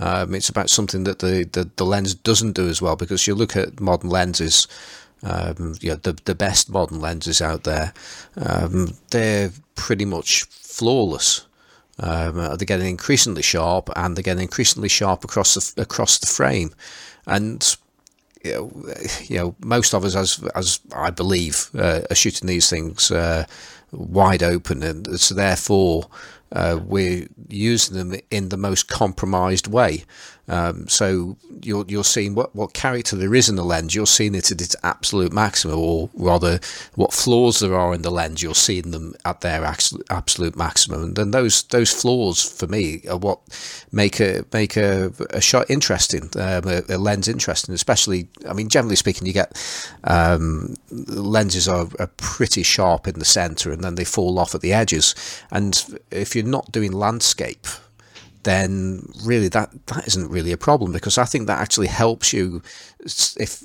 Um, it's about something that the, the, the lens doesn't do as well because you look at modern lenses um, you know, the the best modern lenses out there, um, they're pretty much flawless. Um, they're getting increasingly sharp, and they're getting increasingly sharp across the across the frame, and you know, you know most of us, as as I believe, uh, are shooting these things uh, wide open, and so therefore uh, we're using them in the most compromised way. Um, so you're you're seeing what, what character there is in the lens. You're seeing it at its absolute maximum, or rather, what flaws there are in the lens. You're seeing them at their absolute maximum, and then those those flaws for me are what make a make a, a shot interesting, um, a, a, lens interesting. Especially, I mean, generally speaking, you get um, lenses are, are pretty sharp in the center, and then they fall off at the edges. And if you're not doing landscape then really that that isn't really a problem because I think that actually helps you if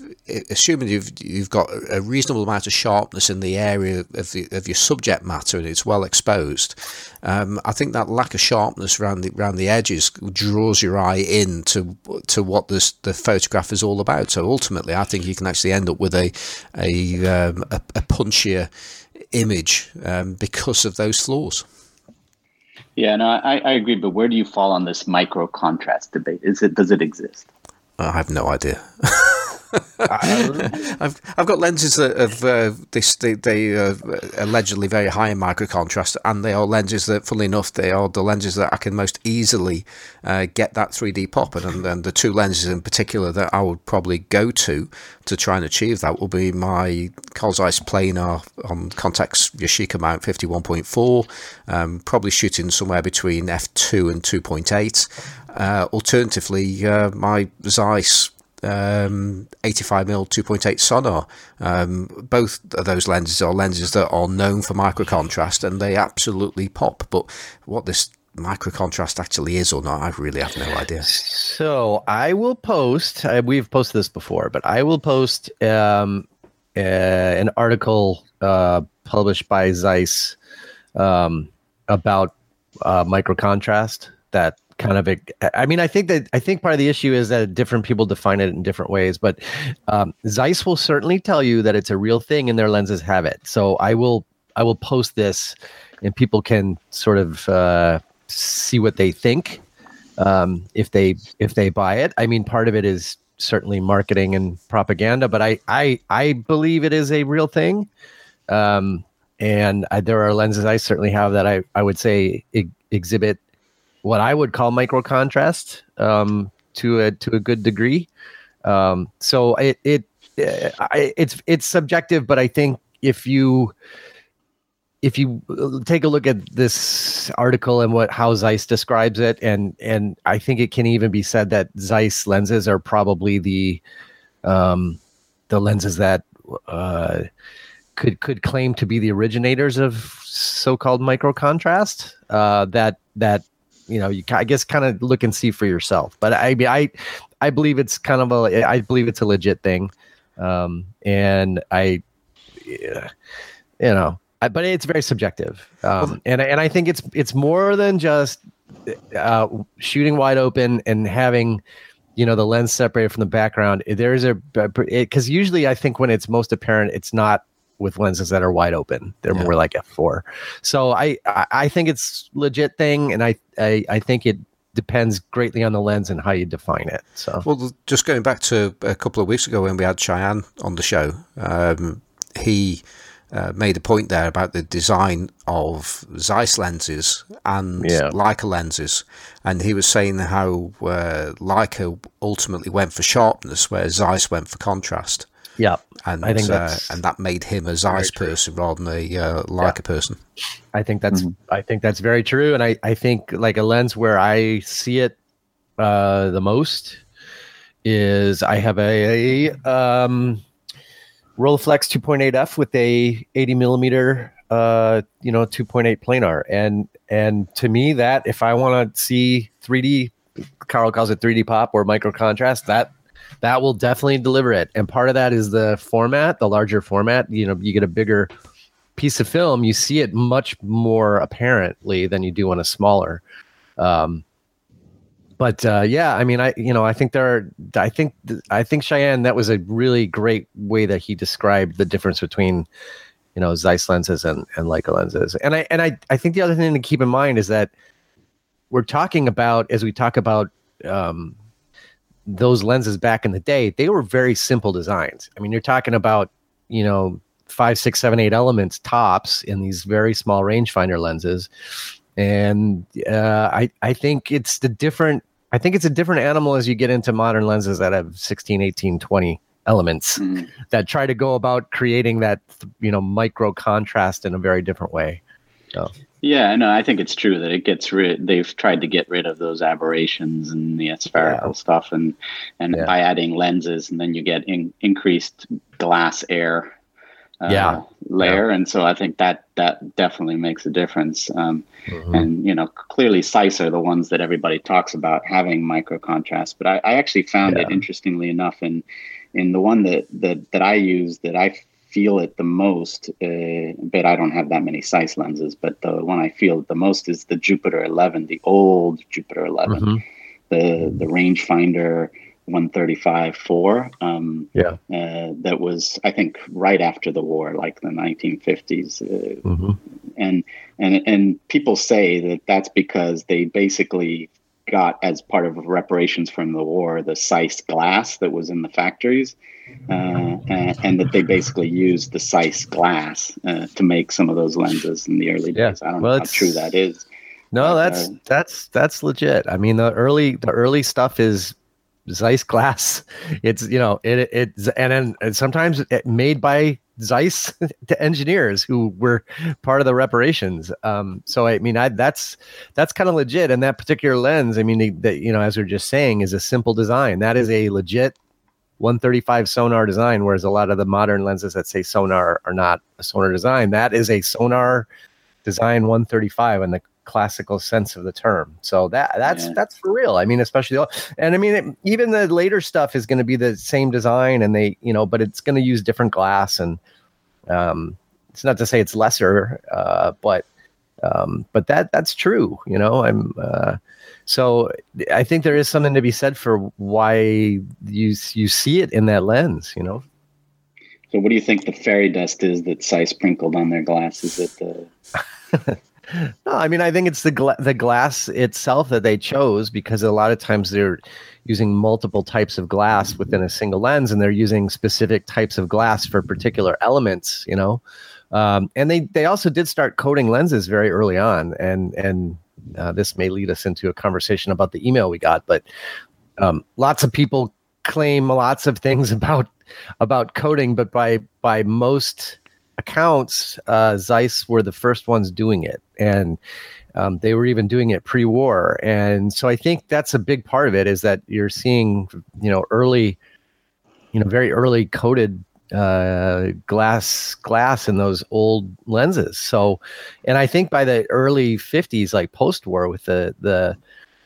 assuming you've you've got a reasonable amount of sharpness in the area of the, of your subject matter and it's well exposed. Um, I think that lack of sharpness around the around the edges draws your eye in to to what this the photograph is all about. So ultimately, I think you can actually end up with a a um, a, a punchier image um, because of those flaws. Yeah, no, I, I agree. But where do you fall on this micro contrast debate? Is it does it exist? I have no idea. I've I've got lenses that have uh, this they they are allegedly very high in micro contrast, and they are lenses that, funnily enough, they are the lenses that I can most easily uh, get that 3D pop, and and the two lenses in particular that I would probably go to to try and achieve that will be my Carl Zeiss planar on Contax Yashica mount 51.4, um, probably shooting somewhere between f2 and 2.8. Uh, alternatively, uh, my Zeiss um, 85mm 2.8 Sonnar. Um, both of those lenses are lenses that are known for micro contrast and they absolutely pop. But what this micro contrast actually is or not, I really have no idea. So I will post, uh, we've posted this before, but I will post um, uh, an article uh, published by Zeiss um, about micro contrast that kind of a, I mean, I think that I think part of the issue is that different people define it in different ways, but um, Zeiss will certainly tell you that it's a real thing and their lenses have it. So I will I will post this, and people can sort of uh, see what they think um, if they if they buy it. I mean, part of it is certainly marketing and propaganda, but I I I believe it is a real thing. Um, and I, there are lenses I certainly have that I, I would say exhibit what I would call micro contrast um, to a to a good degree. Um, so it it I, it's it's subjective, but I think if you if you take a look at this article and what how Zeiss describes it, and and I think it can even be said that Zeiss lenses are probably the um, the lenses that uh, could could claim to be the originators of so-called micro contrast. Uh, that that you know, you I guess kind of look and see for yourself. But I mean, I I believe it's kind of a I believe it's a legit thing, um, and I, yeah, you know, I, but it's very subjective, um, and and I think it's it's more than just uh, shooting wide open and having you know the lens separated from the background. There's a because usually i think when it's most apparent it's not with lenses that are wide open. They're yeah. more like f4. So I, I think it's legit thing, and I, I I think it depends greatly on the lens and how you define it. So well, just going back to a couple of weeks ago when we had Cheyenne on the show, um, he. Uh, made a point there about the design of Zeiss lenses and yeah. Leica lenses, and he was saying how uh, Leica ultimately went for sharpness, where Zeiss went for contrast. Yeah, and I think uh, and that made him a Zeiss person rather than a uh, Leica yeah. person. I think that's mm-hmm. I think that's very true, and I I think like a lens where I see it uh, the most is I have a, a um, Rolleiflex 2.8f with a 80 millimeter uh you know 2.8 planar and and to me that if i want to see 3d carl calls it 3d pop or micro contrast that that will definitely deliver it. And part of that is the format, the larger format. You know, you get a bigger piece of film, you see it much more apparently than you do on a smaller. Um, but uh, yeah, I mean, I you know, I think there are, I think, I think Cheyenne that was a really great way that he described the difference between, you know, Zeiss lenses and and Leica lenses. And I and I I think the other thing to keep in mind is that we're talking about as we talk about um, those lenses back in the day, they were very simple designs. I mean, you're talking about, you know, five, six, seven, eight elements tops in these very small rangefinder lenses. and uh, I I think it's the different. I think it's a different animal as you get into modern lenses that have 16, 18, 20 elements Mm. that try to go about creating that you know micro contrast in a very different way. Yeah, no, I think it's true that it gets rid. They've tried to get rid of those aberrations and the spherical stuff, and and Yeah. by adding lenses, and then you get in, increased glass air uh, Yeah. layer, and so I think that that definitely makes a difference. Um, Mm-hmm. And you know, clearly, Zeiss are the ones that everybody talks about having micro contrast. But I, I actually found it interestingly enough in in the one that that that I use that I feel it the most. Uh, but I don't have that many Zeiss lenses. But the one I feel the most is the Jupiter 11, the old Jupiter 11, Mhm. the the rangefinder 135 4. Um, Yeah. uh, that was I think right after the war, like the 1950s. Uh, Mhm. and and and people say that that's because they basically got as part of reparations from the war the Zeiss glass that was in the factories, uh, and, and that they basically used the Zeiss glass uh, to make some of those lenses in the early Yeah. days. I don't Well, know how true that is. No, that's uh, that's that's legit. I mean, the early the early stuff is Zeiss glass. It's you know it it's and then and sometimes it made by Zeiss to engineers who were part of the reparations. Um, so I mean, I that's that's kind of legit. And that particular lens, I mean, that you know, as we are just saying, is a simple design. That is a legit 135 Sonnar design. Whereas a lot of the modern lenses that say Sonnar are not a Sonnar design. That is a Sonnar design 135 in the classical sense of the term. So that that's Yeah. that's for real. I mean, especially the- and I mean it, even the later stuff is going to be the same design and they, you know, but it's going to use different glass and um it's not to say it's lesser uh but um but that that's true, you know. I'm uh so I think there is something to be said for why you you see it in that lens, you know. So, what do you think the fairy dust is that Zeiss sprinkled on their glass? Is it the No, I mean, I think it's the gla- the glass itself that they chose because a lot of times they're using multiple types of glass within a single lens, and they're using specific types of glass for particular elements. You know, um, and they they also did start coating lenses very early on, and and uh, this may lead us into a conversation about the email we got, but um, lots of people claim lots of things about about coating, but by by most accounts, uh, Zeiss were the first ones doing it, and um, they were even doing it pre-war. And so I think that's a big part of it is that you're seeing, you know, early, you know, very early coated uh, glass glass in those old lenses. So, and I think by the early 50s, like post-war, with the the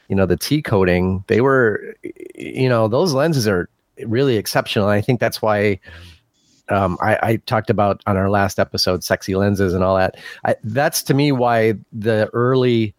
you know the T coating, they were, you know, those lenses are really exceptional. I think that's why um, I, I talked about on our last episode, sexy lenses and all that. I, that's to me why the early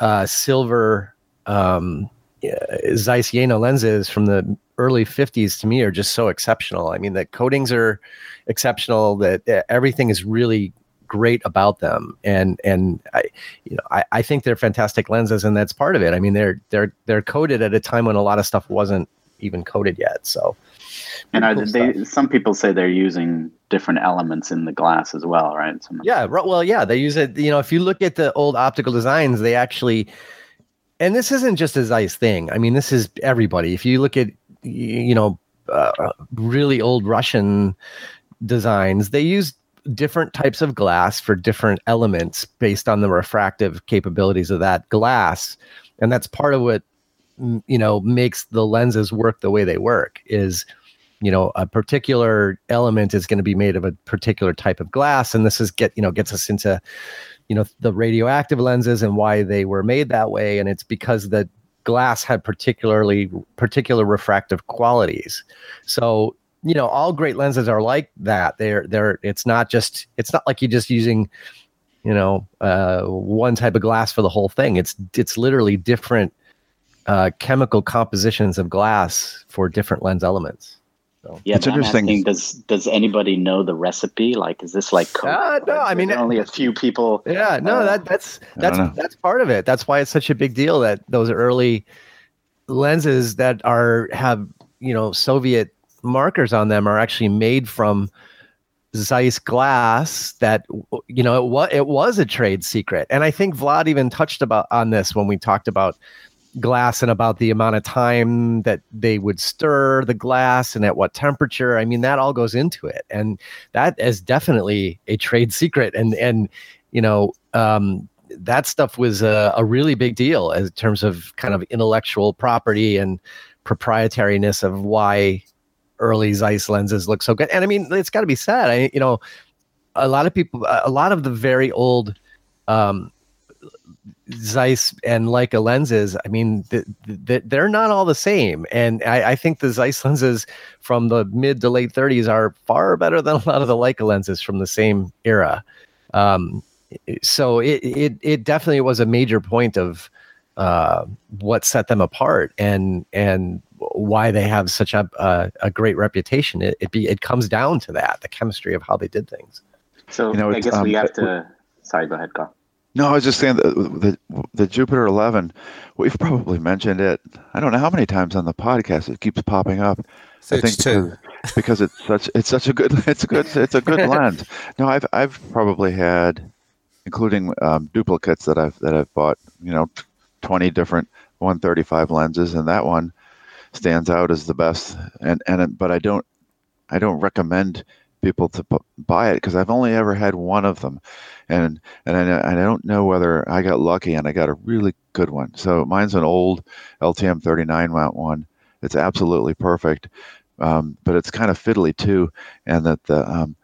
uh, silver um, uh, Zeiss Jena lenses from the early 50s to me are just so exceptional. I mean, the coatings are exceptional. That uh, everything is really great about them, and and I, you know, I, I think they're fantastic lenses, and that's part of it. I mean, they're they're they're coated at a time when a lot of stuff wasn't even coated yet. So, and are cool they? Some people say they're using different elements in the glass as well, right? Some, Yeah, well, yeah, they use it. You know, if you look at the old optical designs, they actually, and this isn't just a Zeiss thing. I mean, this is everybody. If you look at, you know, uh, really old Russian designs, they use different types of glass for different elements based on the refractive capabilities of that glass, and that's part of what you know makes the lenses work the way they work. Is you know a particular element is going to be made of a particular type of glass and this is get you know gets us into you know the radioactive lenses and why they were made that way and it's because the glass had particularly particular refractive qualities. So you know all great lenses are like that. They're they're it's not just it's not like you're just using you know uh, one type of glass for the whole thing. It's it's literally different uh, chemical compositions of glass for different lens elements Yeah, It's interesting. asking, does does anybody know the recipe? Like, is this like code? Uh, no, I mean, only a few people. Yeah, no, Uh, that that's that's that's part of it. That's why it's such a big deal that those early lenses that are have you know Soviet markers on them are actually made from Zeiss glass that you know it was it was a trade secret, and I think Vlad even touched about on this when we talked about glass and about the amount of time that they would stir the glass and at what temperature. I mean, that all goes into it, and that is definitely a trade secret. And and you know, um, that stuff was a, a really big deal in terms of kind of intellectual property and proprietariness of why early Zeiss lenses look so good. And I mean, it's got to be said. I you know, a lot of people, a lot of the very old um, Zeiss and Leica lenses, I mean, th- th- they're not all the same. And I, I, think the Zeiss lenses from the mid to late 30s are far better than a lot of the Leica lenses from the same era. Um, so it, it, it definitely was a major point of uh, what set them apart and and why they have such a a, a great reputation. It it, be, it comes down to that the chemistry of how they did things. So you know, I guess um, we have to. Sorry, go ahead, Carl. No, I was just saying that the, the Jupiter 11, we've probably mentioned it. I don't know how many times on the podcast it keeps popping up. 32. I think because, because it's such it's such a good it's a good it's a good lens. No, I've I've probably had, including um, duplicates that I've that I've bought. You know, 20 different 135 lenses, and that one stands out as the best. And and but I don't I don't recommend people to buy it because I've only ever had one of them, and and I, I don't know whether I got lucky and I got a really good one. So mine's an old LTM 39 mount one. It's absolutely perfect, um, but it's kind of fiddly too, and that the um,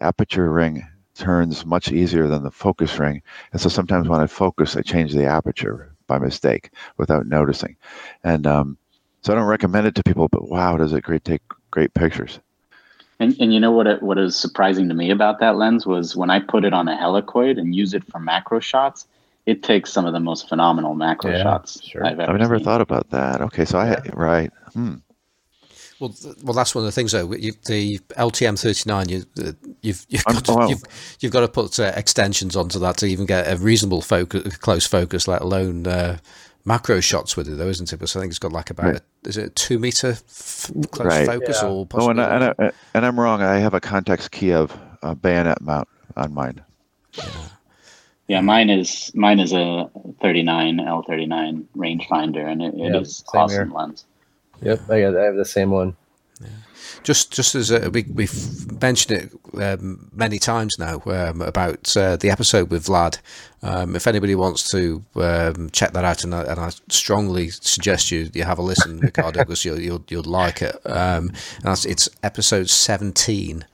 aperture ring turns much easier than the focus ring. And so sometimes when I focus, I change the aperture by mistake without noticing. And um, so I don't recommend it to people, but wow, does it great take great pictures. And, and you know what? It, what is surprising to me about that lens was when I put it on a helicoid and use it for macro shots, it takes some of the most phenomenal macro yeah, shots sure. I've ever. I've never seen. thought about that. Okay, so yeah. I right. Hmm. Well, well, that's one of the things though. You, the LTM thirty nine, you, you've you've got, to, you've, you've got to put uh, extensions onto that to even get a reasonable focus, close focus, let alone uh, macro shots with it, though, isn't it? But I think it's got like about right. a, is it a two meter f- close right. focus yeah. or possibly? Oh, and, I, and, I, am wrong. I have a Contax Kiev uh, bayonet mount on mine. Yeah. yeah, mine is mine is a 39 L39 rangefinder, and it, it yep, is awesome here. lens. Yep, I, got, I have the same one. Yeah. Just, just as a, we, we've mentioned it um, many times now um, about uh, the episode with Vlad. Um, if anybody wants to um, check that out, and I, and I, strongly suggest you you have a listen, Ricardo, because you'll, you'll you'll like it. Um, and it's episode seventeen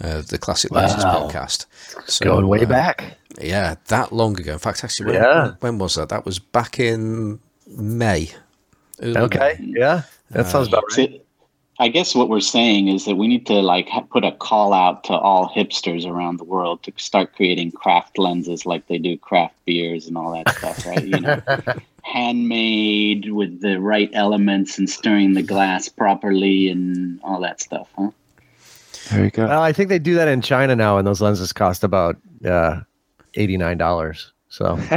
of the Classic wow. Lenses podcast. So, Going way uh, back. Yeah, that long ago. In fact, actually, when, yeah. when was that? That was back in May. Okay. May. Yeah, that sounds about right. I guess what we're saying is that we need to like put a call out to all hipsters around the world to start creating craft lenses like they do craft beers and all that stuff, right? You know, handmade with the right elements and stirring the glass properly and all that stuff, huh? There you go. Well, I think they do that in China now, and those lenses cost about uh, eighty nine dollars. So,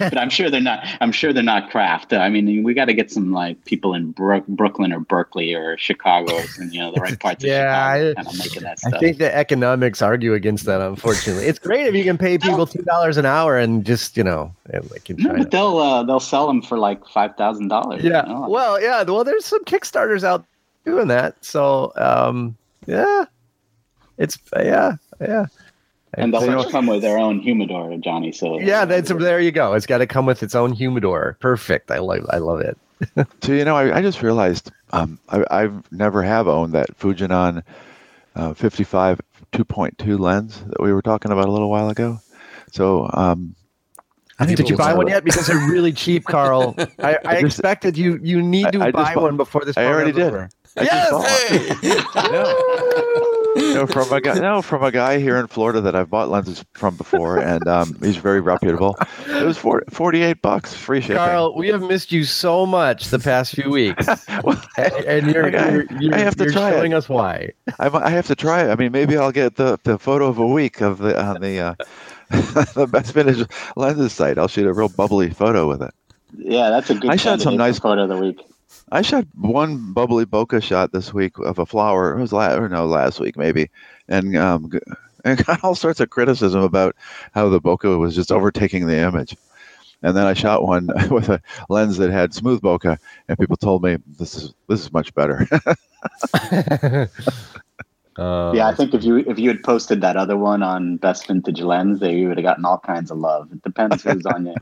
but I'm sure they're not. I'm sure they're not craft. I mean, we got to get some like people in Brooklyn or Berkeley or Chicago, and you know the right parts yeah, of Chicago, kind of making that. I think the economics argue against that. Unfortunately, it's great if you can pay people two dollars an hour and just you know, like in China. No, but they'll uh, they'll sell them for like five thousand dollars. Yeah. You know? Well, yeah. Well, there's some Kickstarters out doing that. So, um, yeah, it's yeah, yeah. And they'll so, come with their own humidor, Johnny. So yeah, that's there. You go. It's got to come with its own humidor. Perfect. I love. I love it. so you know, I, I just realized um, I, I've never have owned that Fujinon uh, 55 2.2 lens that we were talking about a little while ago. So um, did you buy one yet? Because they're really cheap, Carl. I, I just, expected you. You need to I, I buy one before this. I already did. Over. I yes! no, from a guy. No, from a guy here in Florida that I've bought lenses from before, and um, he's very reputable. It was for, forty-eight bucks, free shipping. Carl, we have missed you so much the past few weeks, well, and you're, you're, you're, I have to try showing it. us why. I, I, have to try it. I mean, maybe I'll get the, the photo of a week of the on the uh, the best vintage lenses site. I'll shoot a real bubbly photo with it. Yeah, that's a good. I shot some nice photo of the week. I shot one bubbly bokeh shot this week of a flower. It was last, or no, last week maybe, and um, and got all sorts of criticism about how the bokeh was just overtaking the image. And then I shot one with a lens that had smooth bokeh, and people told me this is this is much better. Uh, yeah, I think if you if you had posted that other one on best vintage lens, they you would have gotten all kinds of love. It depends who's on your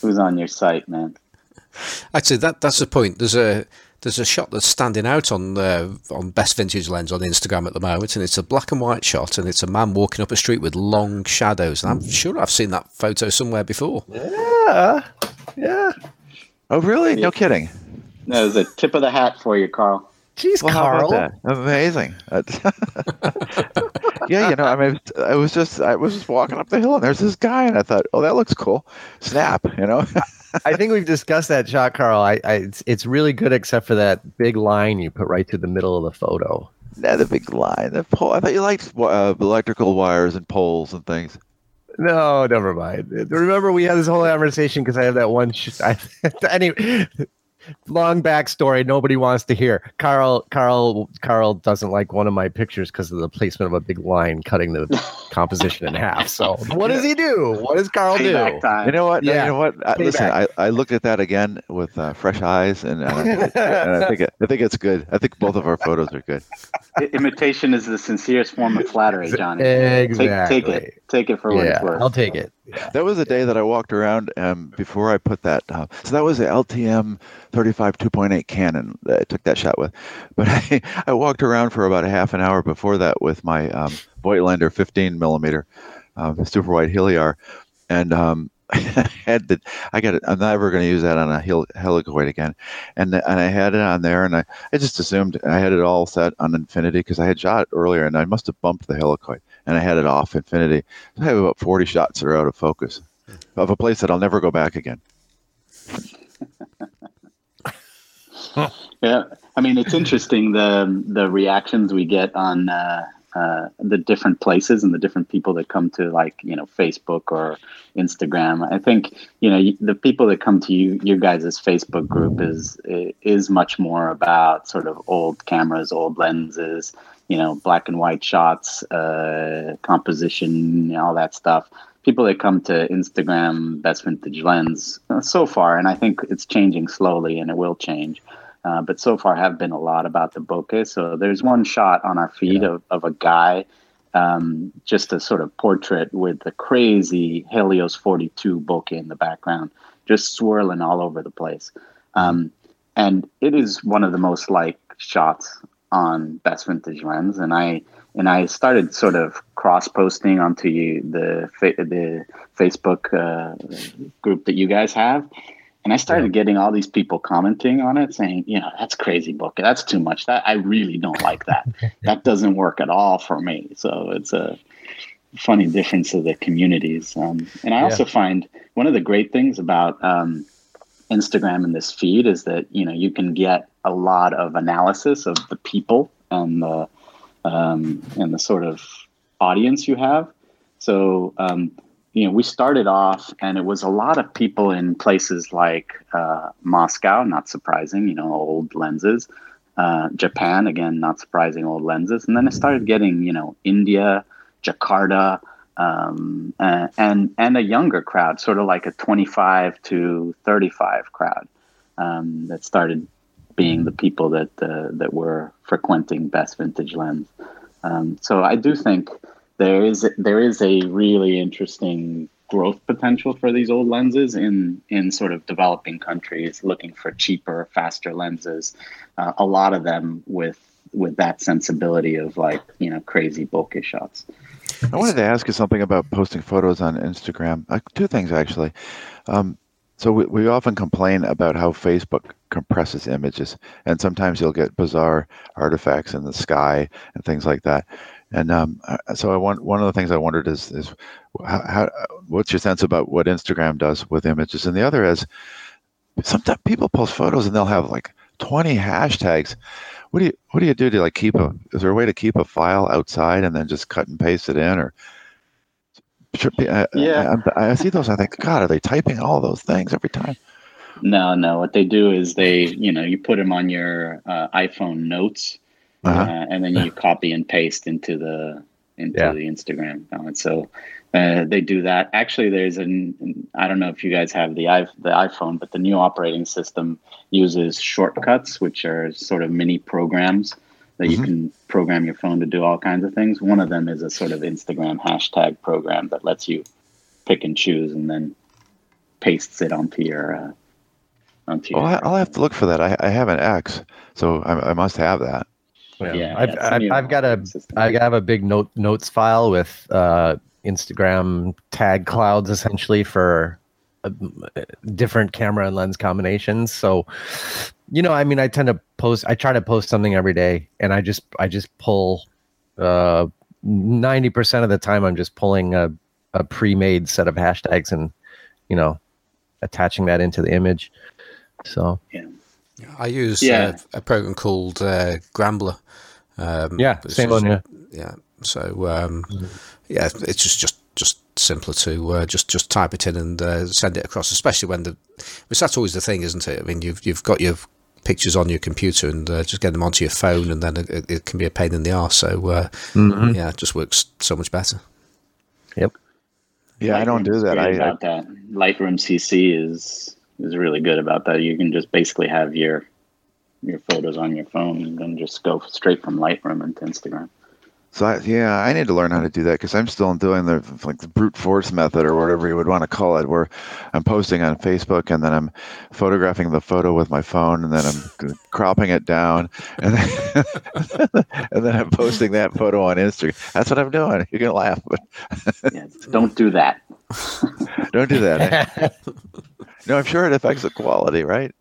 who's on your site, man. Actually, that that's the point. There's a there's a shot that's standing out on uh, on best vintage lens on Instagram at the moment, and it's a black and white shot, and it's a man walking up a street with long shadows. And I'm sure I've seen that photo somewhere before. yeah, yeah. oh, really? No kidding. That was a tip of the hat for you, Carl. Jeez, Well, Carl. that? Amazing. yeah, you know, I mean, I was just I was just walking up the hill and there's this guy and I thought, oh, that looks cool. Snap, you know. I think we've discussed that shot, Carl. I, I it's, it's really good except for that big line you put right through the middle of the photo. yeah, the big line, the pole. I thought you liked uh, electrical wires and poles and things. No, never mind. Remember, we had this whole conversation because I have that one. Sh- I, anyway, long backstory. Nobody wants to hear. Carl, Carl, Carl doesn't like one of my pictures because of the placement of a big line cutting the composition in half. So, what does he do? What does Carl do? Time. You know what? Yeah. You know what? I, listen, I, I looked at that again with uh, fresh eyes, and, and, I, and I think it, I think it's good. I think both of our photos are good. Imitation is the sincerest form of flattery, Johnny. Exactly. Take, take it. Take it for what Yeah, it's worth. I'll take it. That was the day that I walked around um, before I put that. Uh, so that was the LTM 35 2.8 Canon that I took that shot with. But I, I walked around for about a half an hour before that with my um, Voigtlander 15 millimeter um, super wide Heliar, and um, I had the I got it. I'm never going to use that on a hel- helicoid again, and and I had it on there, and I, I just assumed I had it all set on infinity because I had shot earlier, and I must have bumped the helicoid, and I had it off infinity. I have about 40 shots that are out of focus of a place that I'll never go back again. Yeah, I mean it's interesting the the reactions we get on uh, uh, the different places and the different people that come to like you know Facebook or Instagram. I think you know the people that come to you your guys' Facebook group is is much more about sort of old cameras, old lenses, you know, black and white shots, uh, composition, all that stuff. People that come to Instagram, best vintage lens, uh, so far, and I think it's changing slowly, and it will change uh, but so far have been a lot about the bokeh. So there's one shot on our feed of, of a guy, um, just a sort of portrait with the crazy Helios 42 bokeh in the background, just swirling all over the place. Um, and it is one of the most like shots on Best Vintage Lens. And I and I started sort of cross posting onto you, the fa- the Facebook uh, group that you guys have. And I started getting all these people commenting on it, saying, you know, that's crazy book. That's too much. That I really don't like that. that doesn't work at all for me. So it's a funny difference of the communities. Um, and I Yeah. also find one of the great things about um, Instagram and this feed is that you know you can get a lot of analysis of the people and the um, and the sort of audience you have. So um, you know, we started off, and it was a lot of people in places like uh, Moscow. Not surprising, you know, old lenses. Uh, Japan, again, not surprising, old lenses. And then I started getting, you know, India, Jakarta, um, uh, and and a younger crowd, sort of like a 25 to 35 crowd um, that started being the people that uh, that were frequenting best vintage lens. Um, so I do think there is there is a really interesting growth potential for these old lenses in in sort of developing countries looking for cheaper, faster lenses. Uh, a lot of them with with that sensibility of like you know crazy bokeh shots. I wanted to ask you something about posting photos on Instagram. Uh, two things actually. Um, so we, we often complain about how Facebook compresses images, and sometimes you'll get bizarre artifacts in the sky and things like that. And um, uh, so I want one of the things I wondered is is how, how what's your sense about what Instagram does with images, and the other is sometimes people post photos and they'll have like 20 hashtags. What do you what do you do to like keep a? Is there a way to keep a file outside and then just cut and paste it in, or I, Yeah. I, I, I see those. I think, God, are they typing all those things every time? No, no. What they do is they, you know, you put them on your uh, iPhone notes, Uh-huh. uh, and then you copy and paste into the into Yeah. the Instagram. account. so uh, they do that. Actually, there's an I don't know if you guys have the i the iPhone, but the new operating system uses shortcuts, which are sort of mini programs that you Mhm. can program your phone to do all kinds of things. One of them is a sort of Instagram hashtag program that lets you pick and choose, and then pastes it onto your uh, onto Well, your. I, I'll have to look for that. I, I have an X, so I, I must have that. Yeah, Yeah, I've, yeah, it's a I've, I've got a operating system. I have a big note notes file with uh, Instagram tag clouds essentially for uh, different camera and lens combinations. So, you know, I mean, I tend to post. I try to post something every day, and I just I just pull. uh, Ninety percent of the time, I'm just pulling a, a pre-made set of hashtags and you know attaching that into the image. So I use Yeah. uh, a program called uh, Gramblr. Um, yeah, same one. Yeah. Yeah. So um, yeah, it's just just just simpler to uh, just just type it in and uh, send it across. Especially when the, which that's always the thing, isn't it? I mean, you've you've got your pictures on your computer and uh, just get them onto your phone, and then it, it can be a pain in the arse. So uh, Mhm. yeah, it just works so much better. Yep. Yeah, I don't do that. great I, I that. Lightroom CC is is really good about that. You can just basically have your your photos on your phone and then just go straight from Lightroom into Instagram. So I, yeah, I need to learn how to do that because I'm still doing the like the brute force method or whatever you would want to call it, where I'm posting on Facebook and then I'm photographing the photo with my phone and then I'm cropping it down and then, and then I'm posting that photo on Instagram. That's what I'm doing. You're gonna laugh, but Yeah, don't do that. don't do that. eh? no, I'm sure it affects the quality, right?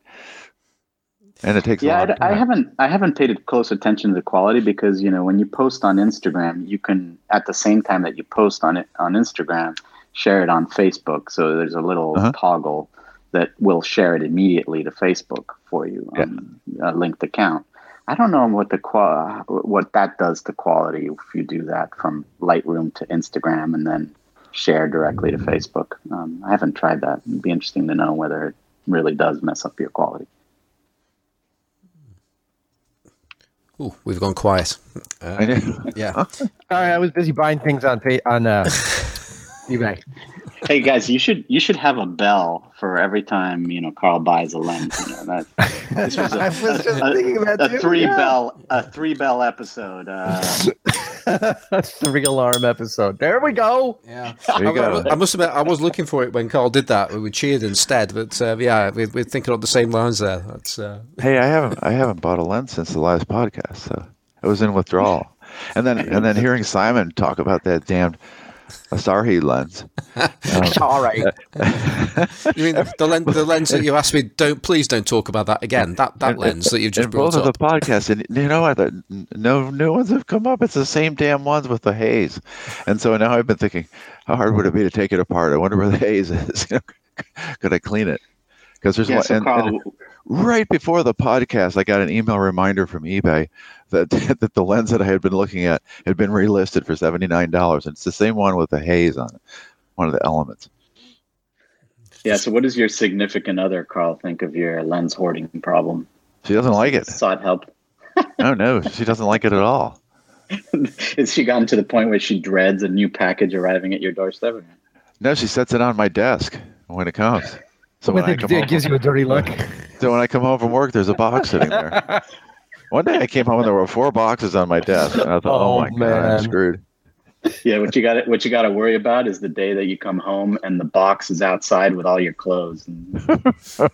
And it takes a Yeah, I, I time. haven't I haven't paid close attention to the quality because you know when you post on Instagram, you can at the same time that you post on it on Instagram, share it on Facebook. So there's a little Uh-huh. toggle that will share it immediately to Facebook for you, Yeah. um, a linked account. I don't know what the qua- what that does to quality if you do that from Lightroom to Instagram and then share directly to Facebook. Um, I haven't tried that. It'd be interesting to know whether it really does mess up your quality. Ooh, we've gone quiet. Uh, yeah. Sorry, I was busy buying things on fa- on uh, eBay. Hey guys, you should you should have a bell for every time you know Carl buys a lens. You know, that this was a, I was just a- thinking about a too, three yeah. bell a three bell episode. Uh, Three alarm episode. There we go. Yeah, There you I, go. I must admit, I was looking for it when Carl did that. We cheered instead, but uh, yeah, we, we're thinking on the same lines there. That's uh, Hey, I haven't I haven't bought a lens since the last podcast, so I was in withdrawal. And then and then hearing Simon talk about that damned Asahi lens. Um, All right. you mean the lens, the lens that you asked me. Don't please don't talk about that again. That that And- lens that you've just in both brought of up. the podcasts, and you know what? the- No new ones have come up. It's the same damn ones with the haze. And so now I've been thinking, how hard would it be to take it apart? I wonder where the haze is. Could I clean it? Because there's yeah, one. so and- Carl, and right before the podcast, I got an email reminder from eBay that that the lens that I had been looking at had been relisted for seventy nine dollars. And it's the same one with the haze on it, one of the elements. yeah. So, what does your significant other, Carl, think of your lens hoarding problem? She doesn't like it. Sought help. Oh no, she doesn't like it at all. Has she gotten to the point where she dreads a new package arriving at your doorstep? No, she sets it on my desk when it comes. So when With I it, come it home, gives you a dirty look. so when I come home from work, there's a box sitting there. One day I came home and there were four boxes on my desk, and I thought, "Oh, Oh, my god. I'm screwed." Yeah, what you got what you got to worry about is the day that you come home and the box is outside with all your clothes. And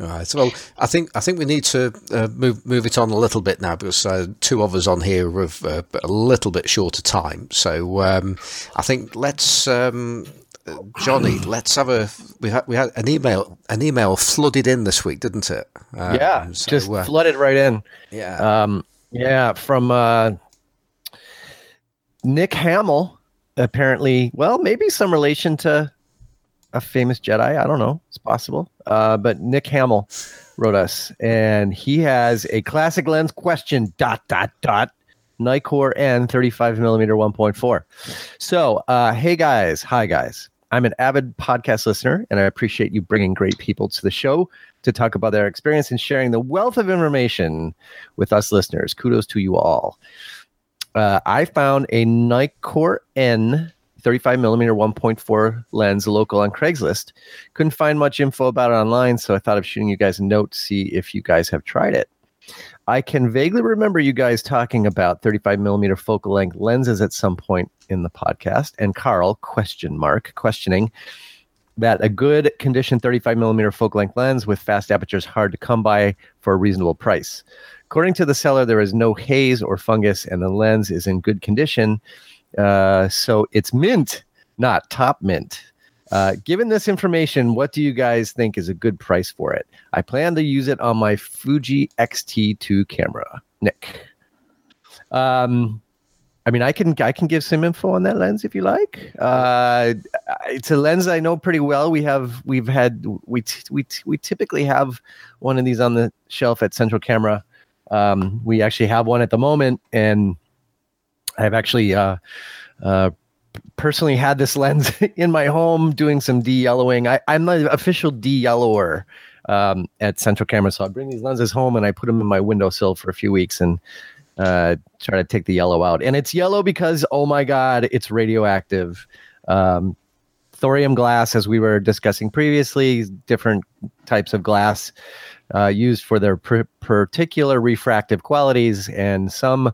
All right. So, well, I think I think we need to uh, move move it on a little bit now because uh, two of us on here have uh, a little bit shorter time. So, um, I think let's. Um, Johnny, let's have a. We had we had an email. An email flooded in this week, didn't it? Uh, yeah, so, just uh, flooded right in. yeah. Um, yeah, from uh, Nick Hamill. Apparently, well, maybe some relation to a famous Jedi. I don't know. It's possible. Uh, but Nick Hamill wrote us, and he has a classic lens question. Dot dot dot. Nikkor N 35 millimeter 1.4. So, uh, hey guys, hi guys. I'm an avid podcast listener, and I appreciate you bringing great people to the show to talk about their experience and sharing the wealth of information with us listeners. Kudos to you all. Uh, I found a Nikkor N 35 millimeter 1.4 lens local on Craigslist. Couldn't find much info about it online, so I thought of shooting you guys a note to see if you guys have tried it. I can vaguely remember you guys talking about 35 millimeter focal length lenses at some point in the podcast, and Carl question mark questioning that a good condition 35 millimeter focal length lens with fast aperture is hard to come by for a reasonable price. According to the seller, there is no haze or fungus, and the lens is in good condition. Uh, so it's mint, not top mint. Uh, given this information, what do you guys think is a good price for it? I plan to use it on my Fuji X-T2 camera. Nick. Um, I mean, I can I can give some info on that lens if you like. Uh, it's a lens I know pretty well. We have we've had we t- we t- we typically have one of these on the shelf at Central Camera. Um, we actually have one at the moment, and I've actually uh, uh, personally had this lens in my home doing some de-yellowing. I, am the official de-yellower um, at Central Camera, so I bring these lenses home and I put them in my windowsill for a few weeks and uh, try to take the yellow out. And it's yellow because oh my god, it's radioactive. Um, thorium glass, as we were discussing previously, different types of glass uh, used for their pr- particular refractive qualities, and some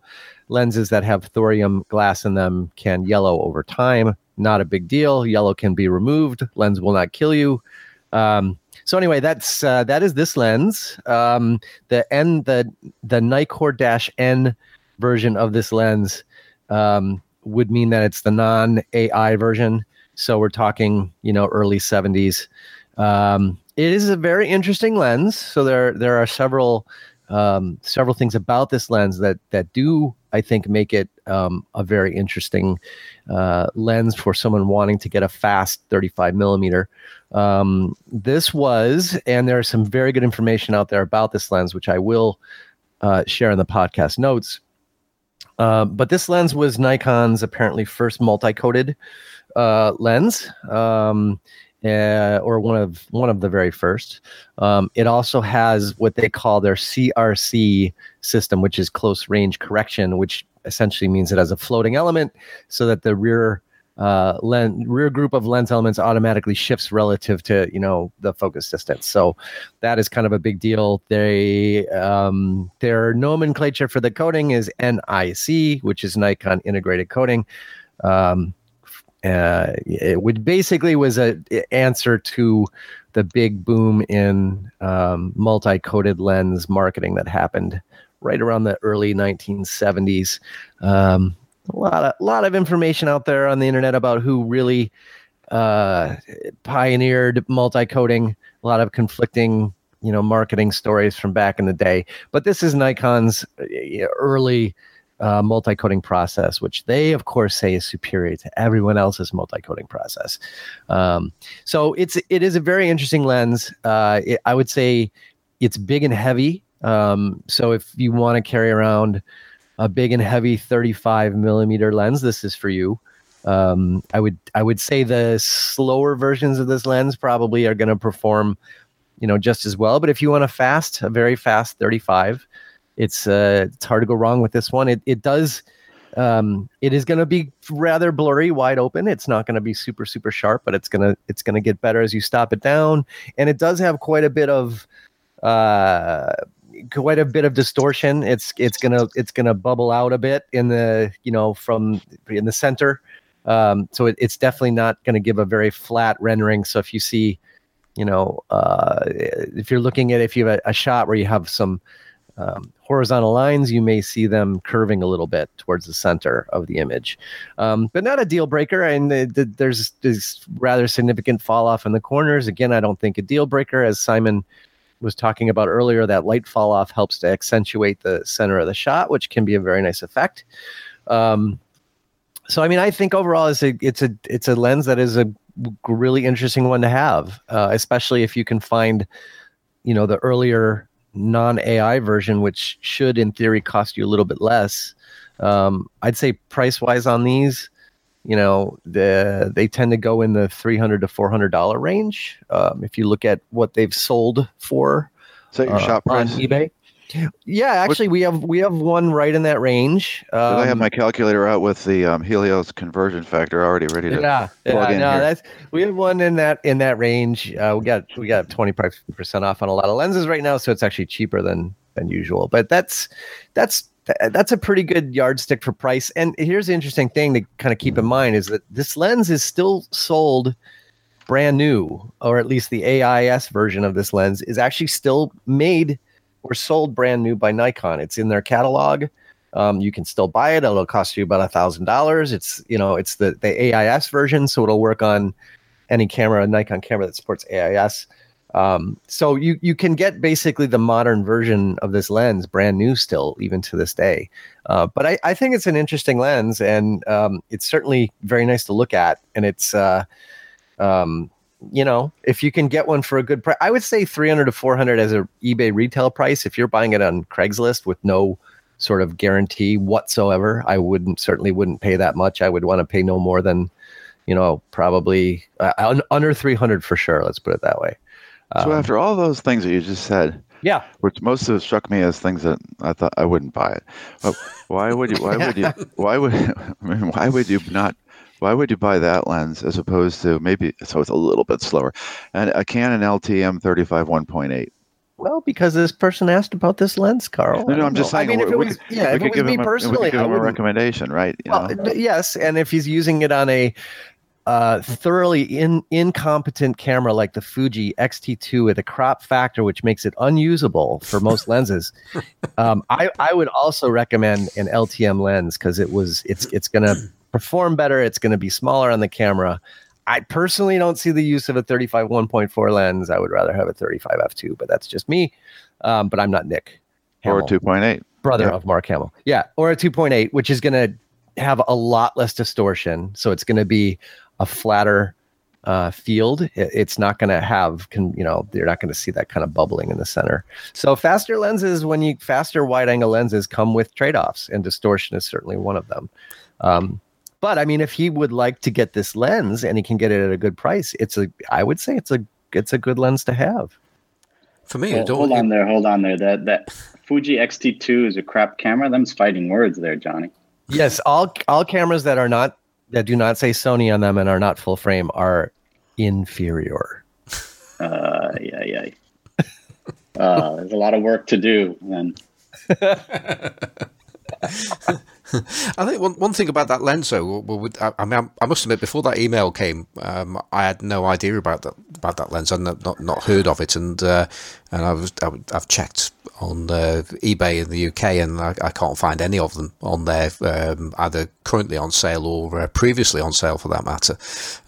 lenses that have thorium glass in them can yellow over time. Not a big deal. Yellow can be removed. Lens will not kill you. Um, so anyway, that's uh, that is this lens. Um, the N the the Nikkor Dash N version of this lens um, would mean that it's the non AI version. So we're talking, you know, early 70s. Um, it is a very interesting lens. So there there are several um, several things about this lens that that do I think make it um, a very interesting uh, lens for someone wanting to get a fast 35 millimeter. Um, this was, and there is some very good information out there about this lens, which I will uh, share in the podcast notes. Uh, but this lens was Nikon's apparently first multi-coated uh, lens. Um, uh, or one of one of the very first. Um, it also has what they call their CRC system, which is close range correction, which essentially means it has a floating element, so that the rear uh, lens rear group of lens elements automatically shifts relative to you know the focus distance. So that is kind of a big deal. They um, their nomenclature for the coating is NIC, which is Nikon Integrated Coating. Um, uh, it would basically was a answer to the big boom in um, multi-coated lens marketing that happened right around the early 1970s. Um, a lot of lot of information out there on the internet about who really uh, pioneered multi-coating. A lot of conflicting, you know, marketing stories from back in the day. But this is Nikon's uh, early uh, multi-coating process, which they of course say is superior to everyone else's multi-coating process. Um, so it's it is a very interesting lens. Uh, it, I would say it's big and heavy. Um, so if you want to carry around a big and heavy 35 millimeter lens, this is for you. Um, I would I would say the slower versions of this lens probably are going to perform, you know, just as well. But if you want a fast, a very fast 35, it's uh, it's hard to go wrong with this one. It it does. Um, it is going to be rather blurry, wide open. It's not going to be super super sharp, but it's gonna it's gonna get better as you stop it down. And it does have quite a bit of uh, quite a bit of distortion. It's it's gonna it's gonna bubble out a bit in the you know from in the center. Um, so it, it's definitely not going to give a very flat rendering. So if you see, you know, uh, if you're looking at if you have a, a shot where you have some um, horizontal lines, you may see them curving a little bit towards the center of the image, um, but not a deal breaker. And the, the, there's this rather significant fall off in the corners. Again, I don't think a deal breaker, as Simon was talking about earlier. That light fall off helps to accentuate the center of the shot, which can be a very nice effect. Um, so, I mean, I think overall, it's a it's a it's a lens that is a really interesting one to have, uh, especially if you can find, you know, the earlier non AI version, which should in theory cost you a little bit less. Um, I'd say price wise on these, you know, the, they tend to go in the 300 to $400 range. Um, if you look at what they've sold for Is that your uh, shop on eBay. Yeah, actually, we have we have one right in that range. Did I have Um, my calculator out with the um, Helios conversion factor already ready to? yeah, plug yeah, in no, here. that's we have one in that in that range. Uh, we got we got twenty five percent off on a lot of lenses right now, so it's actually cheaper than than usual. But that's that's that's a pretty good yardstick for price. And here's the interesting thing to kind of keep in mind is that this lens is still sold brand new, or at least the AIS version of this lens is actually still made or sold brand new by Nikon. It's in their catalog. Um, you can still buy it. It'll cost you about a thousand dollars. It's you know it's the the AIS version, so it'll work on any camera, a Nikon camera that supports AIS. Um, so you you can get basically the modern version of this lens, brand new still, even to this day. Uh, but I, I think it's an interesting lens, and um, it's certainly very nice to look at. And it's uh, um, you know, if you can get one for a good price, I would say 300 to 400 as a eBay retail price. If you're buying it on Craigslist with no sort of guarantee whatsoever, I wouldn't certainly wouldn't pay that much. I would want to pay no more than, you know, probably uh, under 300 for sure. Let's put it that way. So Um, after all those things that you just said, yeah, which most of it struck me as things that I thought I wouldn't buy it. But why would you? Why would you? Why would? I mean, why would you not? Why would you buy that lens as opposed to maybe so it's a little bit slower, and a Canon LTM 35 1.8? well, because this person asked about this lens, Carl. No, no I'm just know. saying. I mean, if it was, could- yeah, if could it was give me him a, personally, give I him a recommendation, right? You Well, know? yes, and if he's using it on a uh, thoroughly in, incompetent camera like the Fuji X-T2 with a crop factor, which makes it unusable for most lenses, um, I, I would also recommend an LTM lens because it was it's it's going to perform better. It's going to be smaller on the camera. I personally don't see the use of a 35 1.4 lens. I would rather have a 35 f2, but that's just me. Um, but I'm not Nick. or Hamill 2.8. brother Yeah. of Mark Hamill. Yeah, or a 2.8, which is going to have a lot less distortion. So it's going to be a flatter uh, field. It- it's not going to have, con- you know, you're not going to see that kind of bubbling in the center. So faster lenses, when you faster wide angle lenses come with trade offs, and distortion is certainly one of them. Um, but I mean, if he would like to get this lens and he can get it at a good price, it's a, I would say it's a, it's a good lens to have. For me, Well, I don't, hold on there, hold on there. That that Fuji X-T2 is a crap camera. Them's fighting words there, Johnny. Yes, all all cameras that are not that do not say Sony on them and are not full frame are inferior. Uh, yeah, yeah. Uh, there's a lot of work to do, and I think one, one thing about that lens, though, well, with- I, I mean, I must admit, before that email came, um, I had no idea about that about that lens. I'd not not, not heard of it, and uh, and I was I, have checked on uh, eBay in the UK, and I, I can't find any of them on there, um, either currently on sale or uh, previously on sale, for that matter.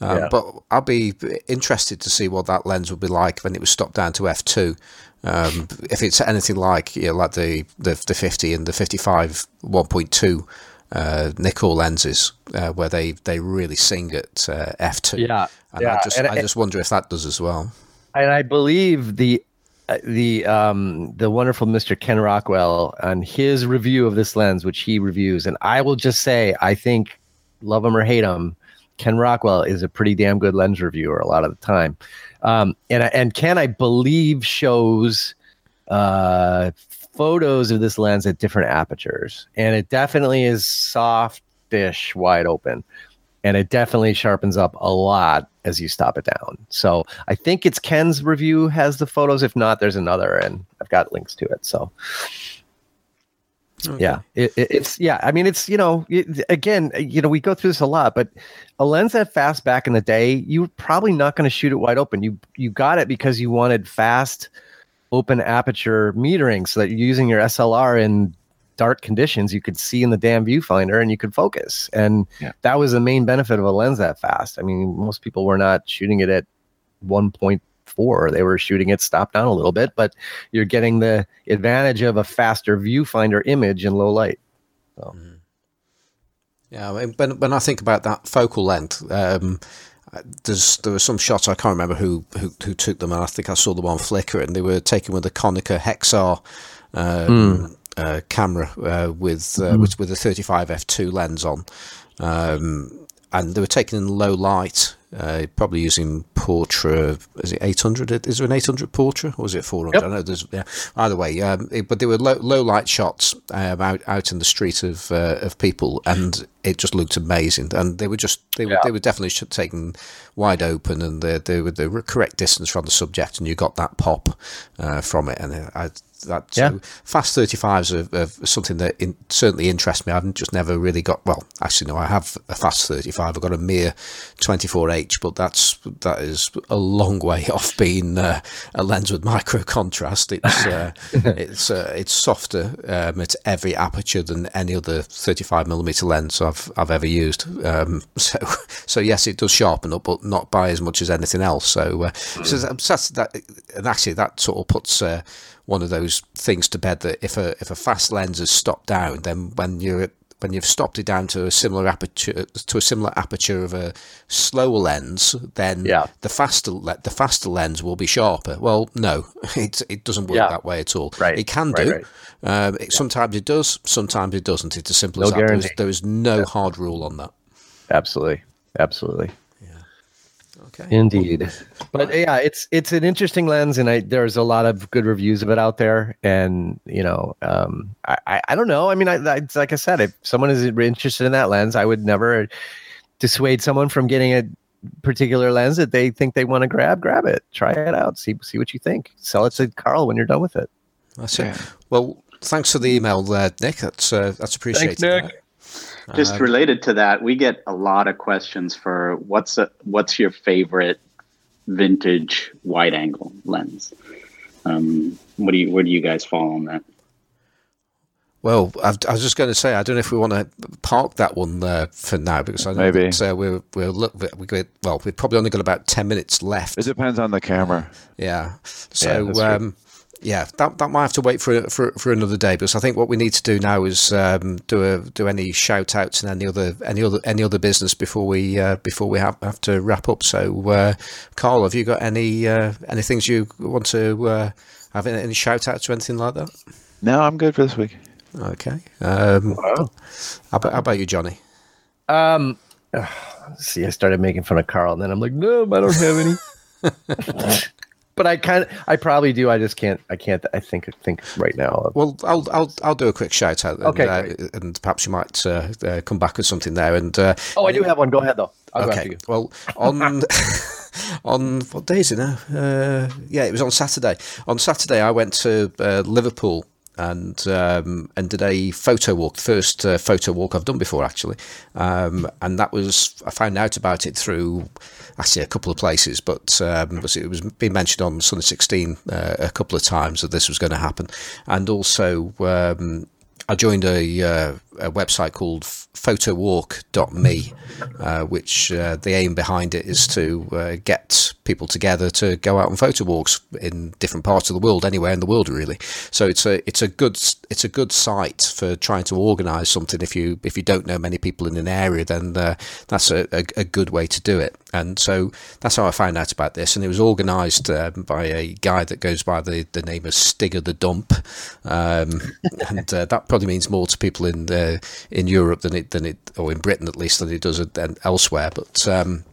Um, Yeah. But I'd be interested to see what that lens would be like when it was stopped down to f two. Um, if it's anything like you know, like the, the the 50 and the 55 1.2 uh, Nikkor lenses, uh, where they, they really sing at uh, f2. Yeah, and yeah, I just and- I just wonder if that does as well. and I believe the uh, the um the wonderful Mr. Ken Rockwell on his review of this lens, which he reviews, and I will just say, I think, love him or hate him, Ken Rockwell is a pretty damn good lens reviewer a lot of the time. Um, and and Ken, I believe, shows uh photos of this lens at different apertures, and it definitely is softish wide open and it definitely sharpens up a lot as you stop it down. So I think it's Ken's review has the photos. If not, there's another, and I've got links to it. So yeah, it, it- it's yeah. I mean, it's you know, it, again, uh, you know, we go through this a lot, but a lens that fast back in the day, you were probably not going to shoot it wide open. You you got it because you wanted fast, open aperture metering, so that you're using your SLR in dark conditions, you could see in the damn viewfinder and you could focus. And Yeah. that was the main benefit of a lens that fast. I mean, most people were not shooting it at 1.4, they were shooting it stopped down a little bit, but you're getting the advantage of a faster viewfinder image in low light. Yeah, I mean, when when I think about that focal length, um, there's there were some shots I can't remember who, who who took them, and I think I saw them on Flickr, and they were taken with a Konica Hexar um, uh, camera uh, with uh, with with a 35 f2 lens on. Um, and they were taken in low light, uh, probably using Portra. Is it 800? Is there an 800 Portra or is it 400? Yep. I know there's. Yeah. Either way, um, it, but there were low, low light shots um, out out in the street of uh, of people, and it just looked amazing. And they were just they were Yeah. they were definitely taken wide open, and they they were the correct distance from the subject, and you got that pop uh, from it. And uh, I, that Yeah. so fast 35s are, are something that in, certainly interests me. I've just never really got well. Actually, no, I have a fast 35. I've got a Mir 24h, but that's that is a long way off being uh, a lens with micro contrast. It's uh, it's uh, it's softer um, at every aperture than any other 35 millimeter lens I've I've ever used. Um, so so yes, it does sharpen up, but not by as much as anything else. So uh, so that's that, and actually that sort of puts. Uh, one of those things to bed that if a if a fast lens is stopped down, then when you're when you've stopped it down to a similar aperture to a similar aperture of a slower lens, then Yeah. the faster le- the faster lens will be sharper. Well, no, it it doesn't work Yeah. that way at all. Right, It can do. right. Um, it, Sometimes it does. Sometimes it doesn't. It's as simple No as that. There is, there is no hard rule on that. Absolutely. Absolutely. Okay. Indeed. But yeah, it's it's an interesting lens, and I there's a lot of good reviews of it out there. And you know, um, I I, I don't know. I mean, I, I like I said, if someone is interested in that lens, I would never dissuade someone from getting a particular lens that they think they want to grab. Grab it, try it out, see see what you think. Sell it to Carl when you're done with it. That's Yeah. it. Well, thanks for the email there, Nick. That's uh, that's appreciated. Nick. Just Um, related to that, we get a lot of questions for what's a, what's your favorite vintage wide angle lens? Um, what do you where do you guys fall on that? Well, I've, I was just going to say, I don't know if we want to park that one uh, for now because I know Maybe. that, uh, we're we're look we we well we've probably only got about ten minutes left. It depends on the camera. Yeah. So that's true. um, yeah, that that might have to wait for for for another day because I think what we need to do now is um, do a do any shout outs and any other any other any other business before we uh, before we have, have to wrap up. So, uh, Carl, have you got any uh, any things you want to uh, have any, any shout outs or anything like that? No, I'm good for this week. Okay. Um, how, about, how about you, Johnny? Um, see, I started making fun of Carl, and then I'm like, no, I don't have any. but I kind of, I probably do. I just can't. I can't. I think. think right now. Well, I'll I'll I'll do a quick shout out. And, Okay, uh, and perhaps you might uh, uh, come back with something there. And uh, Oh, I do have one. Go ahead though. I'll go okay, you. well on on what day is it now? Uh, yeah, it was on Saturday. On Saturday, I went to uh, Liverpool. And um, and did a photo walk, first uh, photo walk I've done before actually, um, and that was I found out about it through actually a couple of places, but um, it was being mentioned on Sunday 16 uh, a couple of times that this was going to happen, and also um, I joined a, uh, a website called photowalk.me, uh, which uh, the aim behind it is to uh, get people together to go out on photo walks in different parts of the world, anywhere in the world, really. So it's a it's a good it's a good site for trying to organise something. If you if you don't know many people in an area, then uh, that's a, a, a good way to do it. And so that's how I found out about this. And it was organised um, by a guy that goes by the, the name of Stig of the Dump, um, and uh, that probably means more to people in uh, in Europe than it than it or in Britain at least than it does elsewhere. But um,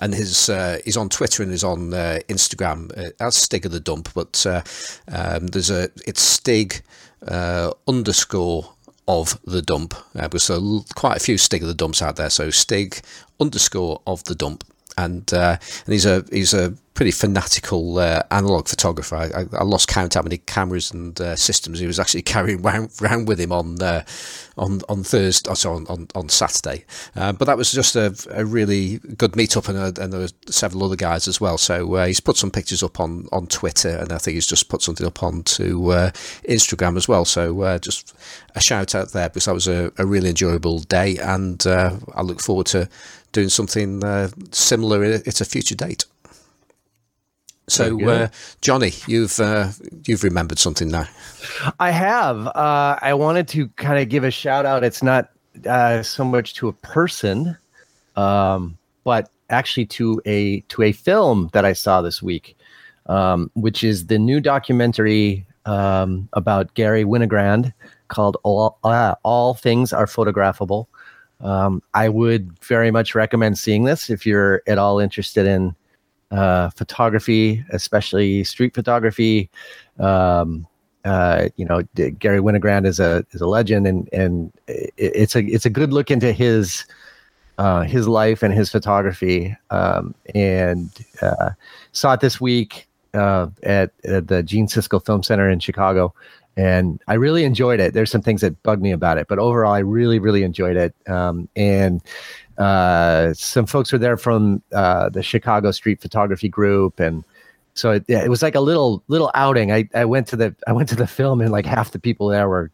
and his uh, he's on Twitter and he's on uh, Instagram uh, as Stig of the Dump. But uh, um, there's a it's Stig uh, underscore of the dump. Uh, there's a, quite a few Stig of the Dumps out there. So Stig underscore of the dump. And uh, and he's a he's a pretty fanatical uh, analog photographer. I, I, lost count how many cameras and uh, systems he was actually carrying round, with him on uh, on on Thursday, oh, sorry, on, on on Saturday. Uh, but that was just a, a really good meetup, and, and there were several other guys as well. So uh, he's put some pictures up on, on Twitter, and I think he's just put something up onto uh, Instagram as well. So just a shout out there because that was a, a really enjoyable day, and I look forward to doing something uh, similar at a future date. So, uh, Johnny, you've uh, you've remembered something now. I have. Uh, I wanted to kind of give a shout out. It's not uh, so much to a person, um, but actually to a to a film that I saw this week, um, which is the new documentary um, about Gary Winogrand called "All uh, All Things Are Photographable." Um, I would very much recommend seeing this if you're at all interested in uh, photography, especially street photography. Um, uh, you know, Gary Winogrand is a is a legend, and and it's a it's a good look into his uh, his life and his photography. Um, and uh, saw it this week uh, at, at, the Gene Siskel Film Center in Chicago, and I really enjoyed it. There's some things that bug me about it, but overall, I really really enjoyed it. Um, and uh, some folks were there from uh, the Chicago Street Photography Group, and so it, it was like a little little outing. I, I went to the I went to the film, and like half the people there were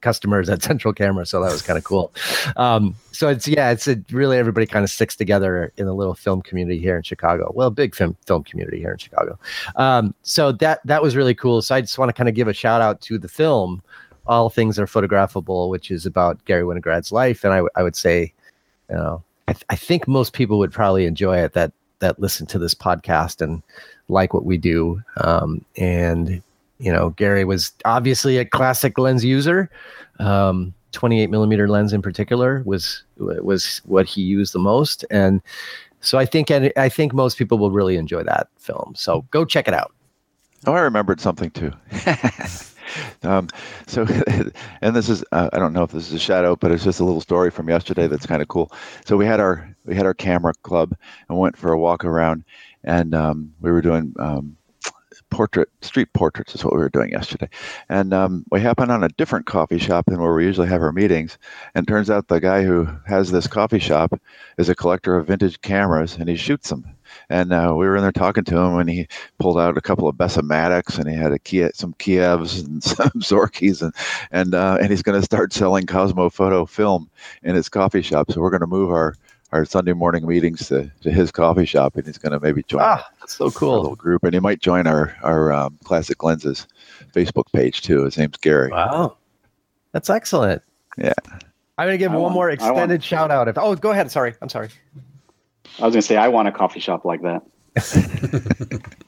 customers at Central Camera, so that was kind of cool. Um, so it's yeah, it's a, really everybody kind of sticks together in a little film community here in Chicago. Well, big film film community here in Chicago. Um, so that that was really cool. So I just want to kind of give a shout out to the film. All things are photographable, which is about Gary Winogrand's life, and I, I would say, you know, I, th- I think most people would probably enjoy it that that listen to this podcast and like what we do. Um, and you know, Gary was obviously a classic lens user. Um, 28 millimeter lens in particular was was what he used the most, and so I think and I think most people will really enjoy that film. So go check it out. Oh, I remembered something too. um, so, and this is uh, I don't know if this is a shadow, but it's just a little story from yesterday that's kind of cool. So we had our we had our camera club and went for a walk around, and um, we were doing um, portrait street portraits is what we were doing yesterday. And um, we happened on a different coffee shop than where we usually have our meetings. And turns out the guy who has this coffee shop is a collector of vintage cameras and he shoots them. And uh, we were in there talking to him and he pulled out a couple of Bessamatics and he had a Kiev, some Kievs and some Zorkis and and uh, and he's going to start selling Kosmo Foto film in his coffee shop. So we're going to move our our Sunday morning meetings to, to his coffee shop, and he's going to maybe join. Ah, that's so cool. little group, and he might join our our um, classic lenses Facebook page too. His name's Gary. Wow, that's excellent. Yeah, I'm going to give I one want, more extended want, shout out. If oh, go ahead. Sorry, I'm sorry. I was going to say I want a coffee shop like that.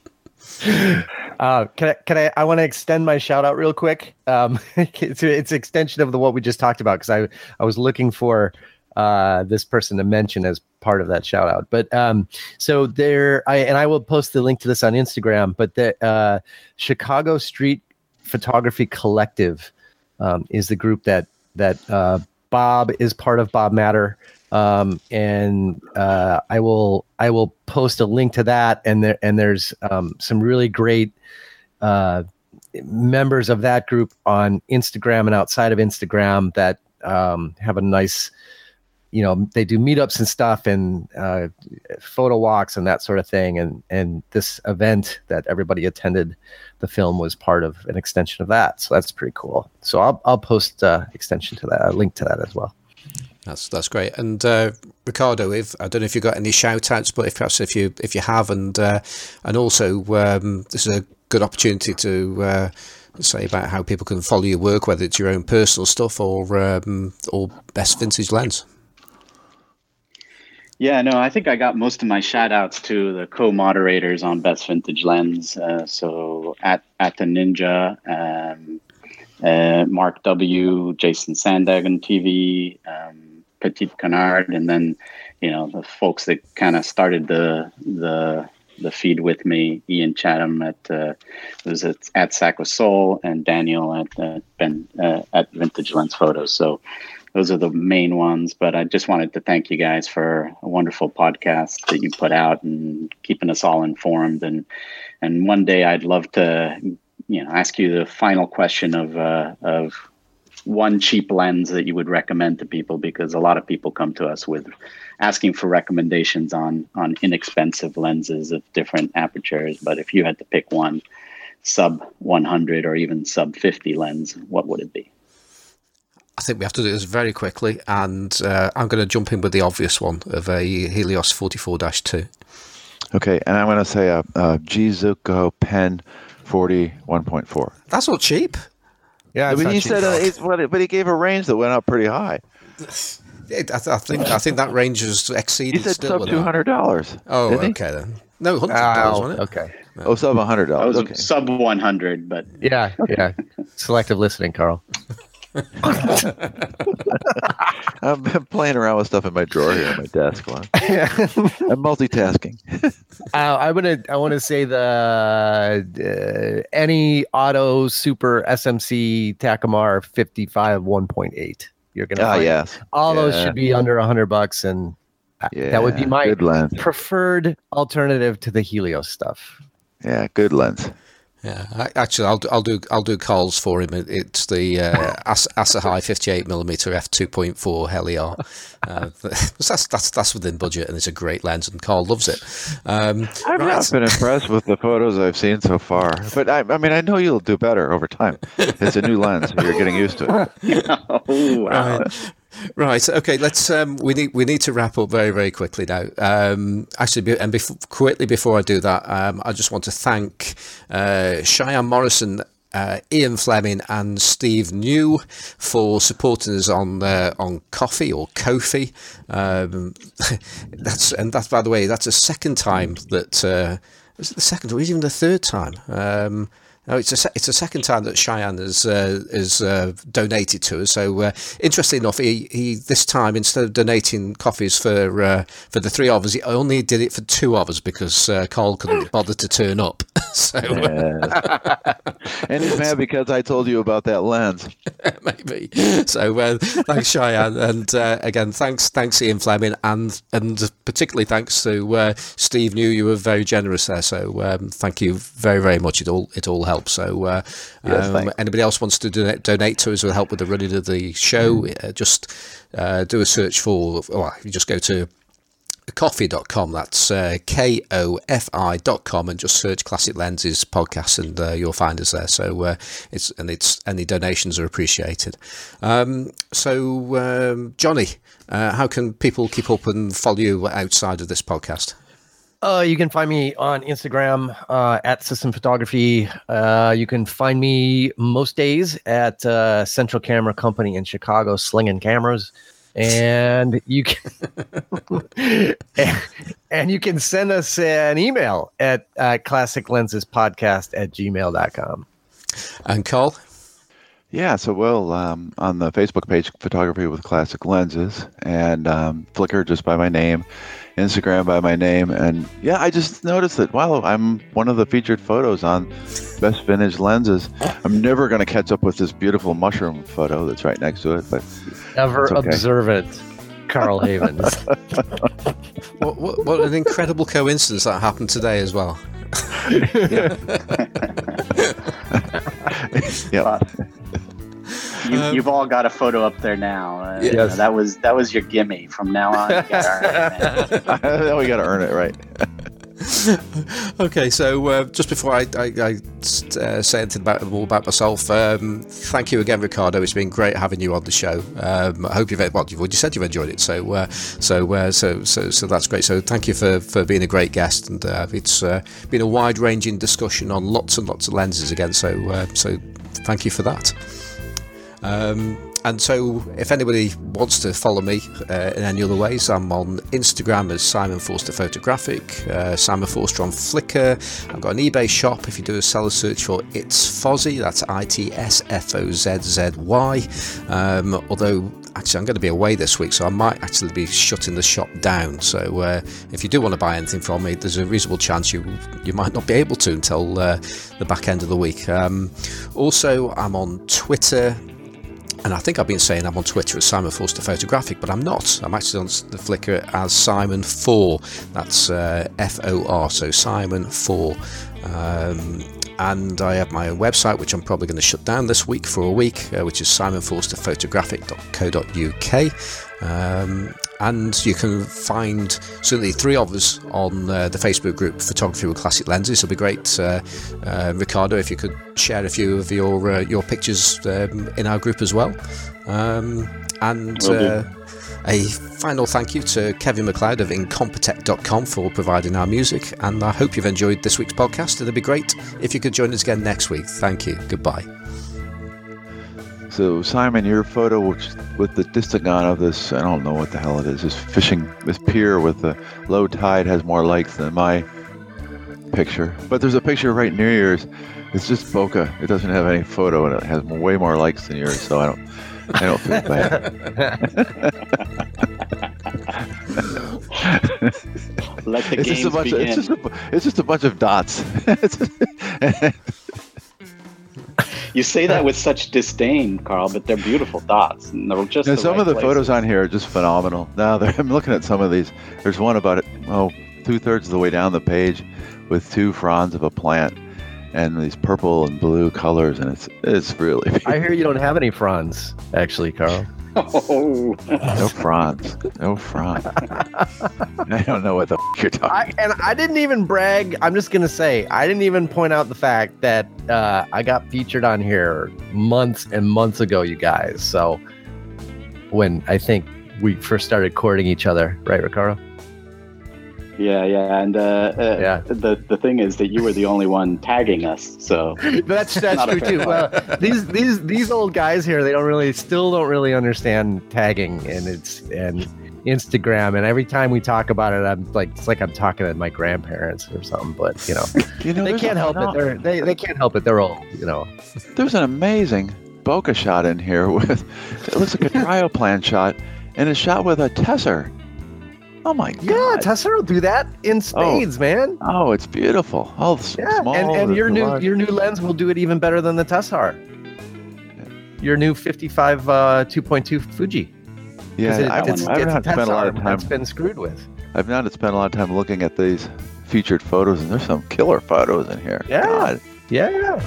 uh, can I, can I, I want to extend my shout out real quick. Um, it's, it's extension of the, what we just talked about. Cause I, I was looking for, uh, this person to mention as part of that shout out. But um, so there, I and I will post the link to this on Instagram. But the uh, Chicago Street Photography Collective um, is the group that that uh, Bob is part of. Bob Matter. Um, and uh, I will I will post a link to that, and there and there's um, some really great uh, members of that group on Instagram and outside of Instagram that um, have a nice you know they do meetups and stuff and uh, photo walks and that sort of thing. And and this event that everybody attended the film was part of an extension of that. So that's pretty cool. So i'll, I'll post uh, extension to that a link to that as well. That's that's great. And uh, ricardo if i don't know if you've got any shout outs but if perhaps if you if you have and uh, and also um, this is a good opportunity to uh, say about how people can follow your work whether it's your own personal stuff or um, or best vintage lens yeah, no, I think I got most of my shout outs to the co moderators on Best Vintage Lens. Uh, so at, at the Ninja, um, uh, Mark W., Jason Sandagon TV, um, Petit Canard, and then, you know, the folks that kind of started the, the, the feed with me, Ian Chatham at uh, was at, at Sack Soul and Daniel at uh, Ben uh, at Vintage Lens Photos. So those are the main ones. But I just wanted to thank you guys for a wonderful podcast that you put out and keeping us all informed. And and one day I'd love to, you know, ask you the final question of uh, of one cheap lens that you would recommend to people because a lot of people come to us with asking for recommendations on on inexpensive lenses of different apertures but if you had to pick one sub 100 or even sub 50 lens what would it be I think we have to do this very quickly, and uh, I'm going to jump in with the obvious one of a Helios 44 2. Okay, and I'm going to say a, a G Zuiko Pen 40 1.4. That's not cheap. Yeah, but he said, uh, but he gave a range that went up pretty high. I, I, think I think that range is exceeded. He said still sub two hundred dollars. Oh, okay then. No, hundred dollars, wasn't it? Okay. Oh, sub hundred dollars. Okay. Sub one hundred, but yeah, yeah. Selective listening, Carl. I've been playing around with stuff in my drawer here on my desk. Well, I'm multitasking. Uh, I want to. I want to say the uh, any auto super SMC Takumar 55 1.8. You're gonna. Ah, find yes. All those should be under a hundred bucks, and uh, that would be my preferred alternative to the Helios stuff. Yeah, good lens. Yeah, I, actually, I'll do, I'll do I'll do Carl's for him. It's the uh, As- Asahi 58 millimeter f 2.4 Heliar. Uh, that's that's that's within budget, and it's a great lens, and Carl loves it. Um, I've right. not been impressed with the photos I've seen so far, but I, I mean, I know you'll do better over time. It's a new lens; so you're getting used to it. oh, wow. Right. Right. Okay. Let's. Um, we need. We need to wrap up very, very quickly now. Um, actually, be- and before, quickly before I do that, um, I just want to thank uh, Cheyenne Morrison. Uh, Ian Fleming and Steve New for supporting us on uh, on Coffee or Kofi. Um, that's and that's by the way, that's a second time that uh, was it the second or even the third time? Um, no, it's a it's a second time that Cheyenne has uh, has uh, donated to us. So uh, interesting enough, he, he this time instead of donating coffees for uh, for the three of us, he only did it for two of us because uh, Carl couldn't bother to turn up. so uh, and he's mad because I told you about that lens. maybe. So uh, thanks, Cheyenne, and uh, again thanks thanks Ian Fleming, and and particularly thanks to uh, Steve New. You were very generous there, so um, thank you very very much. It all it all helps. So uh, Yes, um, anybody else wants to donate, donate to us or help with the running of the show, uh, just uh, do a search for. Well, you just go to coffee.com that's uh, k-o-f-i.com and just search classic lenses podcast and uh, you'll find us there so uh, it's and it's any donations are appreciated um, so um, johnny uh, how can people keep up and follow you outside of this podcast Uh, you can find me on Instagram uh, at System Photography. Uh, you can find me most days at uh, Central Camera Company in Chicago, slinging cameras. And you can and, and you can send us an email at uh, classic lenses podcast at gmail.com. and carl Yeah, so well, um, on the Facebook page, photography with classic lenses, and um, Flickr just by my name, Instagram by my name, and yeah, I just noticed that wow, I'm one of the featured photos on best vintage lenses. I'm never going to catch up with this beautiful mushroom photo that's right next to it, but Ever That's okay. observant, Carl Havens. what, what, what an incredible coincidence that happened today as well yeah, You, Um, you've all got a photo up there now. Uh, Yes. you know, that was that was your gimme. From now on, you gotta earn it, we got to earn it, right? okay, so uh, just before I, I, I uh, say anything about more about myself, um, thank you again, Ricardo. It's been great having you on the show. Um, I hope you've well, you've already said you've enjoyed it, so uh, so uh, so so so that's great. So thank you for, for being a great guest, and uh, it's uh, been a wide ranging discussion on lots and lots of lenses again. So uh, so thank you for that. Um, and so, if anybody wants to follow me uh, in any other ways, I'm on Instagram as Simon Forster Photographic, uh, Simon Forster on Flickr. I've got an eBay shop. If you do a seller search for It's Fozzy, that's I T S F O Z Z Y. Um, although, actually, I'm going to be away this week, so I might actually be shutting the shop down. So, uh, if you do want to buy anything from me, there's a reasonable chance you you might not be able to until uh, the back end of the week. Um, also, I'm on Twitter and I think I've been saying I'm on Twitter as Simon Forster Photographic, but I'm not. I'm actually on the Flickr as Simon Four. That's uh, F O R. So Simon Four. Um, and I have my own website, which I'm probably going to shut down this week for a week, uh, which is simonforsterphotographic.co.uk. Um, and you can find certainly three of us on uh, the Facebook group Photography with Classic Lenses. It'll be great, uh, uh, Ricardo, if you could share a few of your uh, your pictures um, in our group as well. Um, and uh, a final thank you to Kevin MacLeod of Incompetech.com for providing our music. And I hope you've enjoyed this week's podcast. It'd be great if you could join us again next week. Thank you. Goodbye. So Simon, your photo which, with the distagon of this, I don't know what the hell it is, this fishing, this pier with the low tide has more likes than my picture. But there's a picture right near yours. It's just bokeh. It doesn't have any photo and it has way more likes than yours. So I don't, I don't feel bad. Let the it's, just games a bunch of, begin. it's, just a, it's just a bunch of dots. You say that with such disdain, Carl, but they're beautiful dots. And they're just Now, the some right of the places. photos on here are just phenomenal. Now I'm looking at some of these. There's one about it, oh, two thirds of the way down the page, with two fronds of a plant, and these purple and blue colors, and it's it's really I hear you don't have any fronds, actually, Carl. Oh, no fronds, no fronds. I don't know what the f- you're talking. I and I didn't even brag. I'm just gonna say I didn't even point out the fact that uh, I got featured on here months and months ago, you guys. So when I think we first started courting each other, right, Ricardo? Yeah, yeah. And uh, uh, Yeah. the the thing is that you were the only one tagging us. So that's that's true too. Well, these these these old guys here, they don't really still don't really understand tagging and it's and Instagram. And every time we talk about it, I'm like it's like I'm talking to my grandparents or something. But you know, You know, they can't a help it. They're they, they can't help it. They're old. You know. There's an amazing bokeh shot in here with it looks like a Trioplan shot, and it's shot with a Tessar. Oh my god! Yeah, Tessar will do that in spades, man. Oh, it's beautiful. Oh, Yeah, small and, and your new large. your new lens will do it even better than the Tessar. Your new 55 uh, 2.2 Fuji. yeah, it, I, it's, it's, I haven't spent a lot of time. That's been screwed with. I've not spent a lot of time looking at these featured photos, and there's some killer photos in here. Yeah. God. Yeah,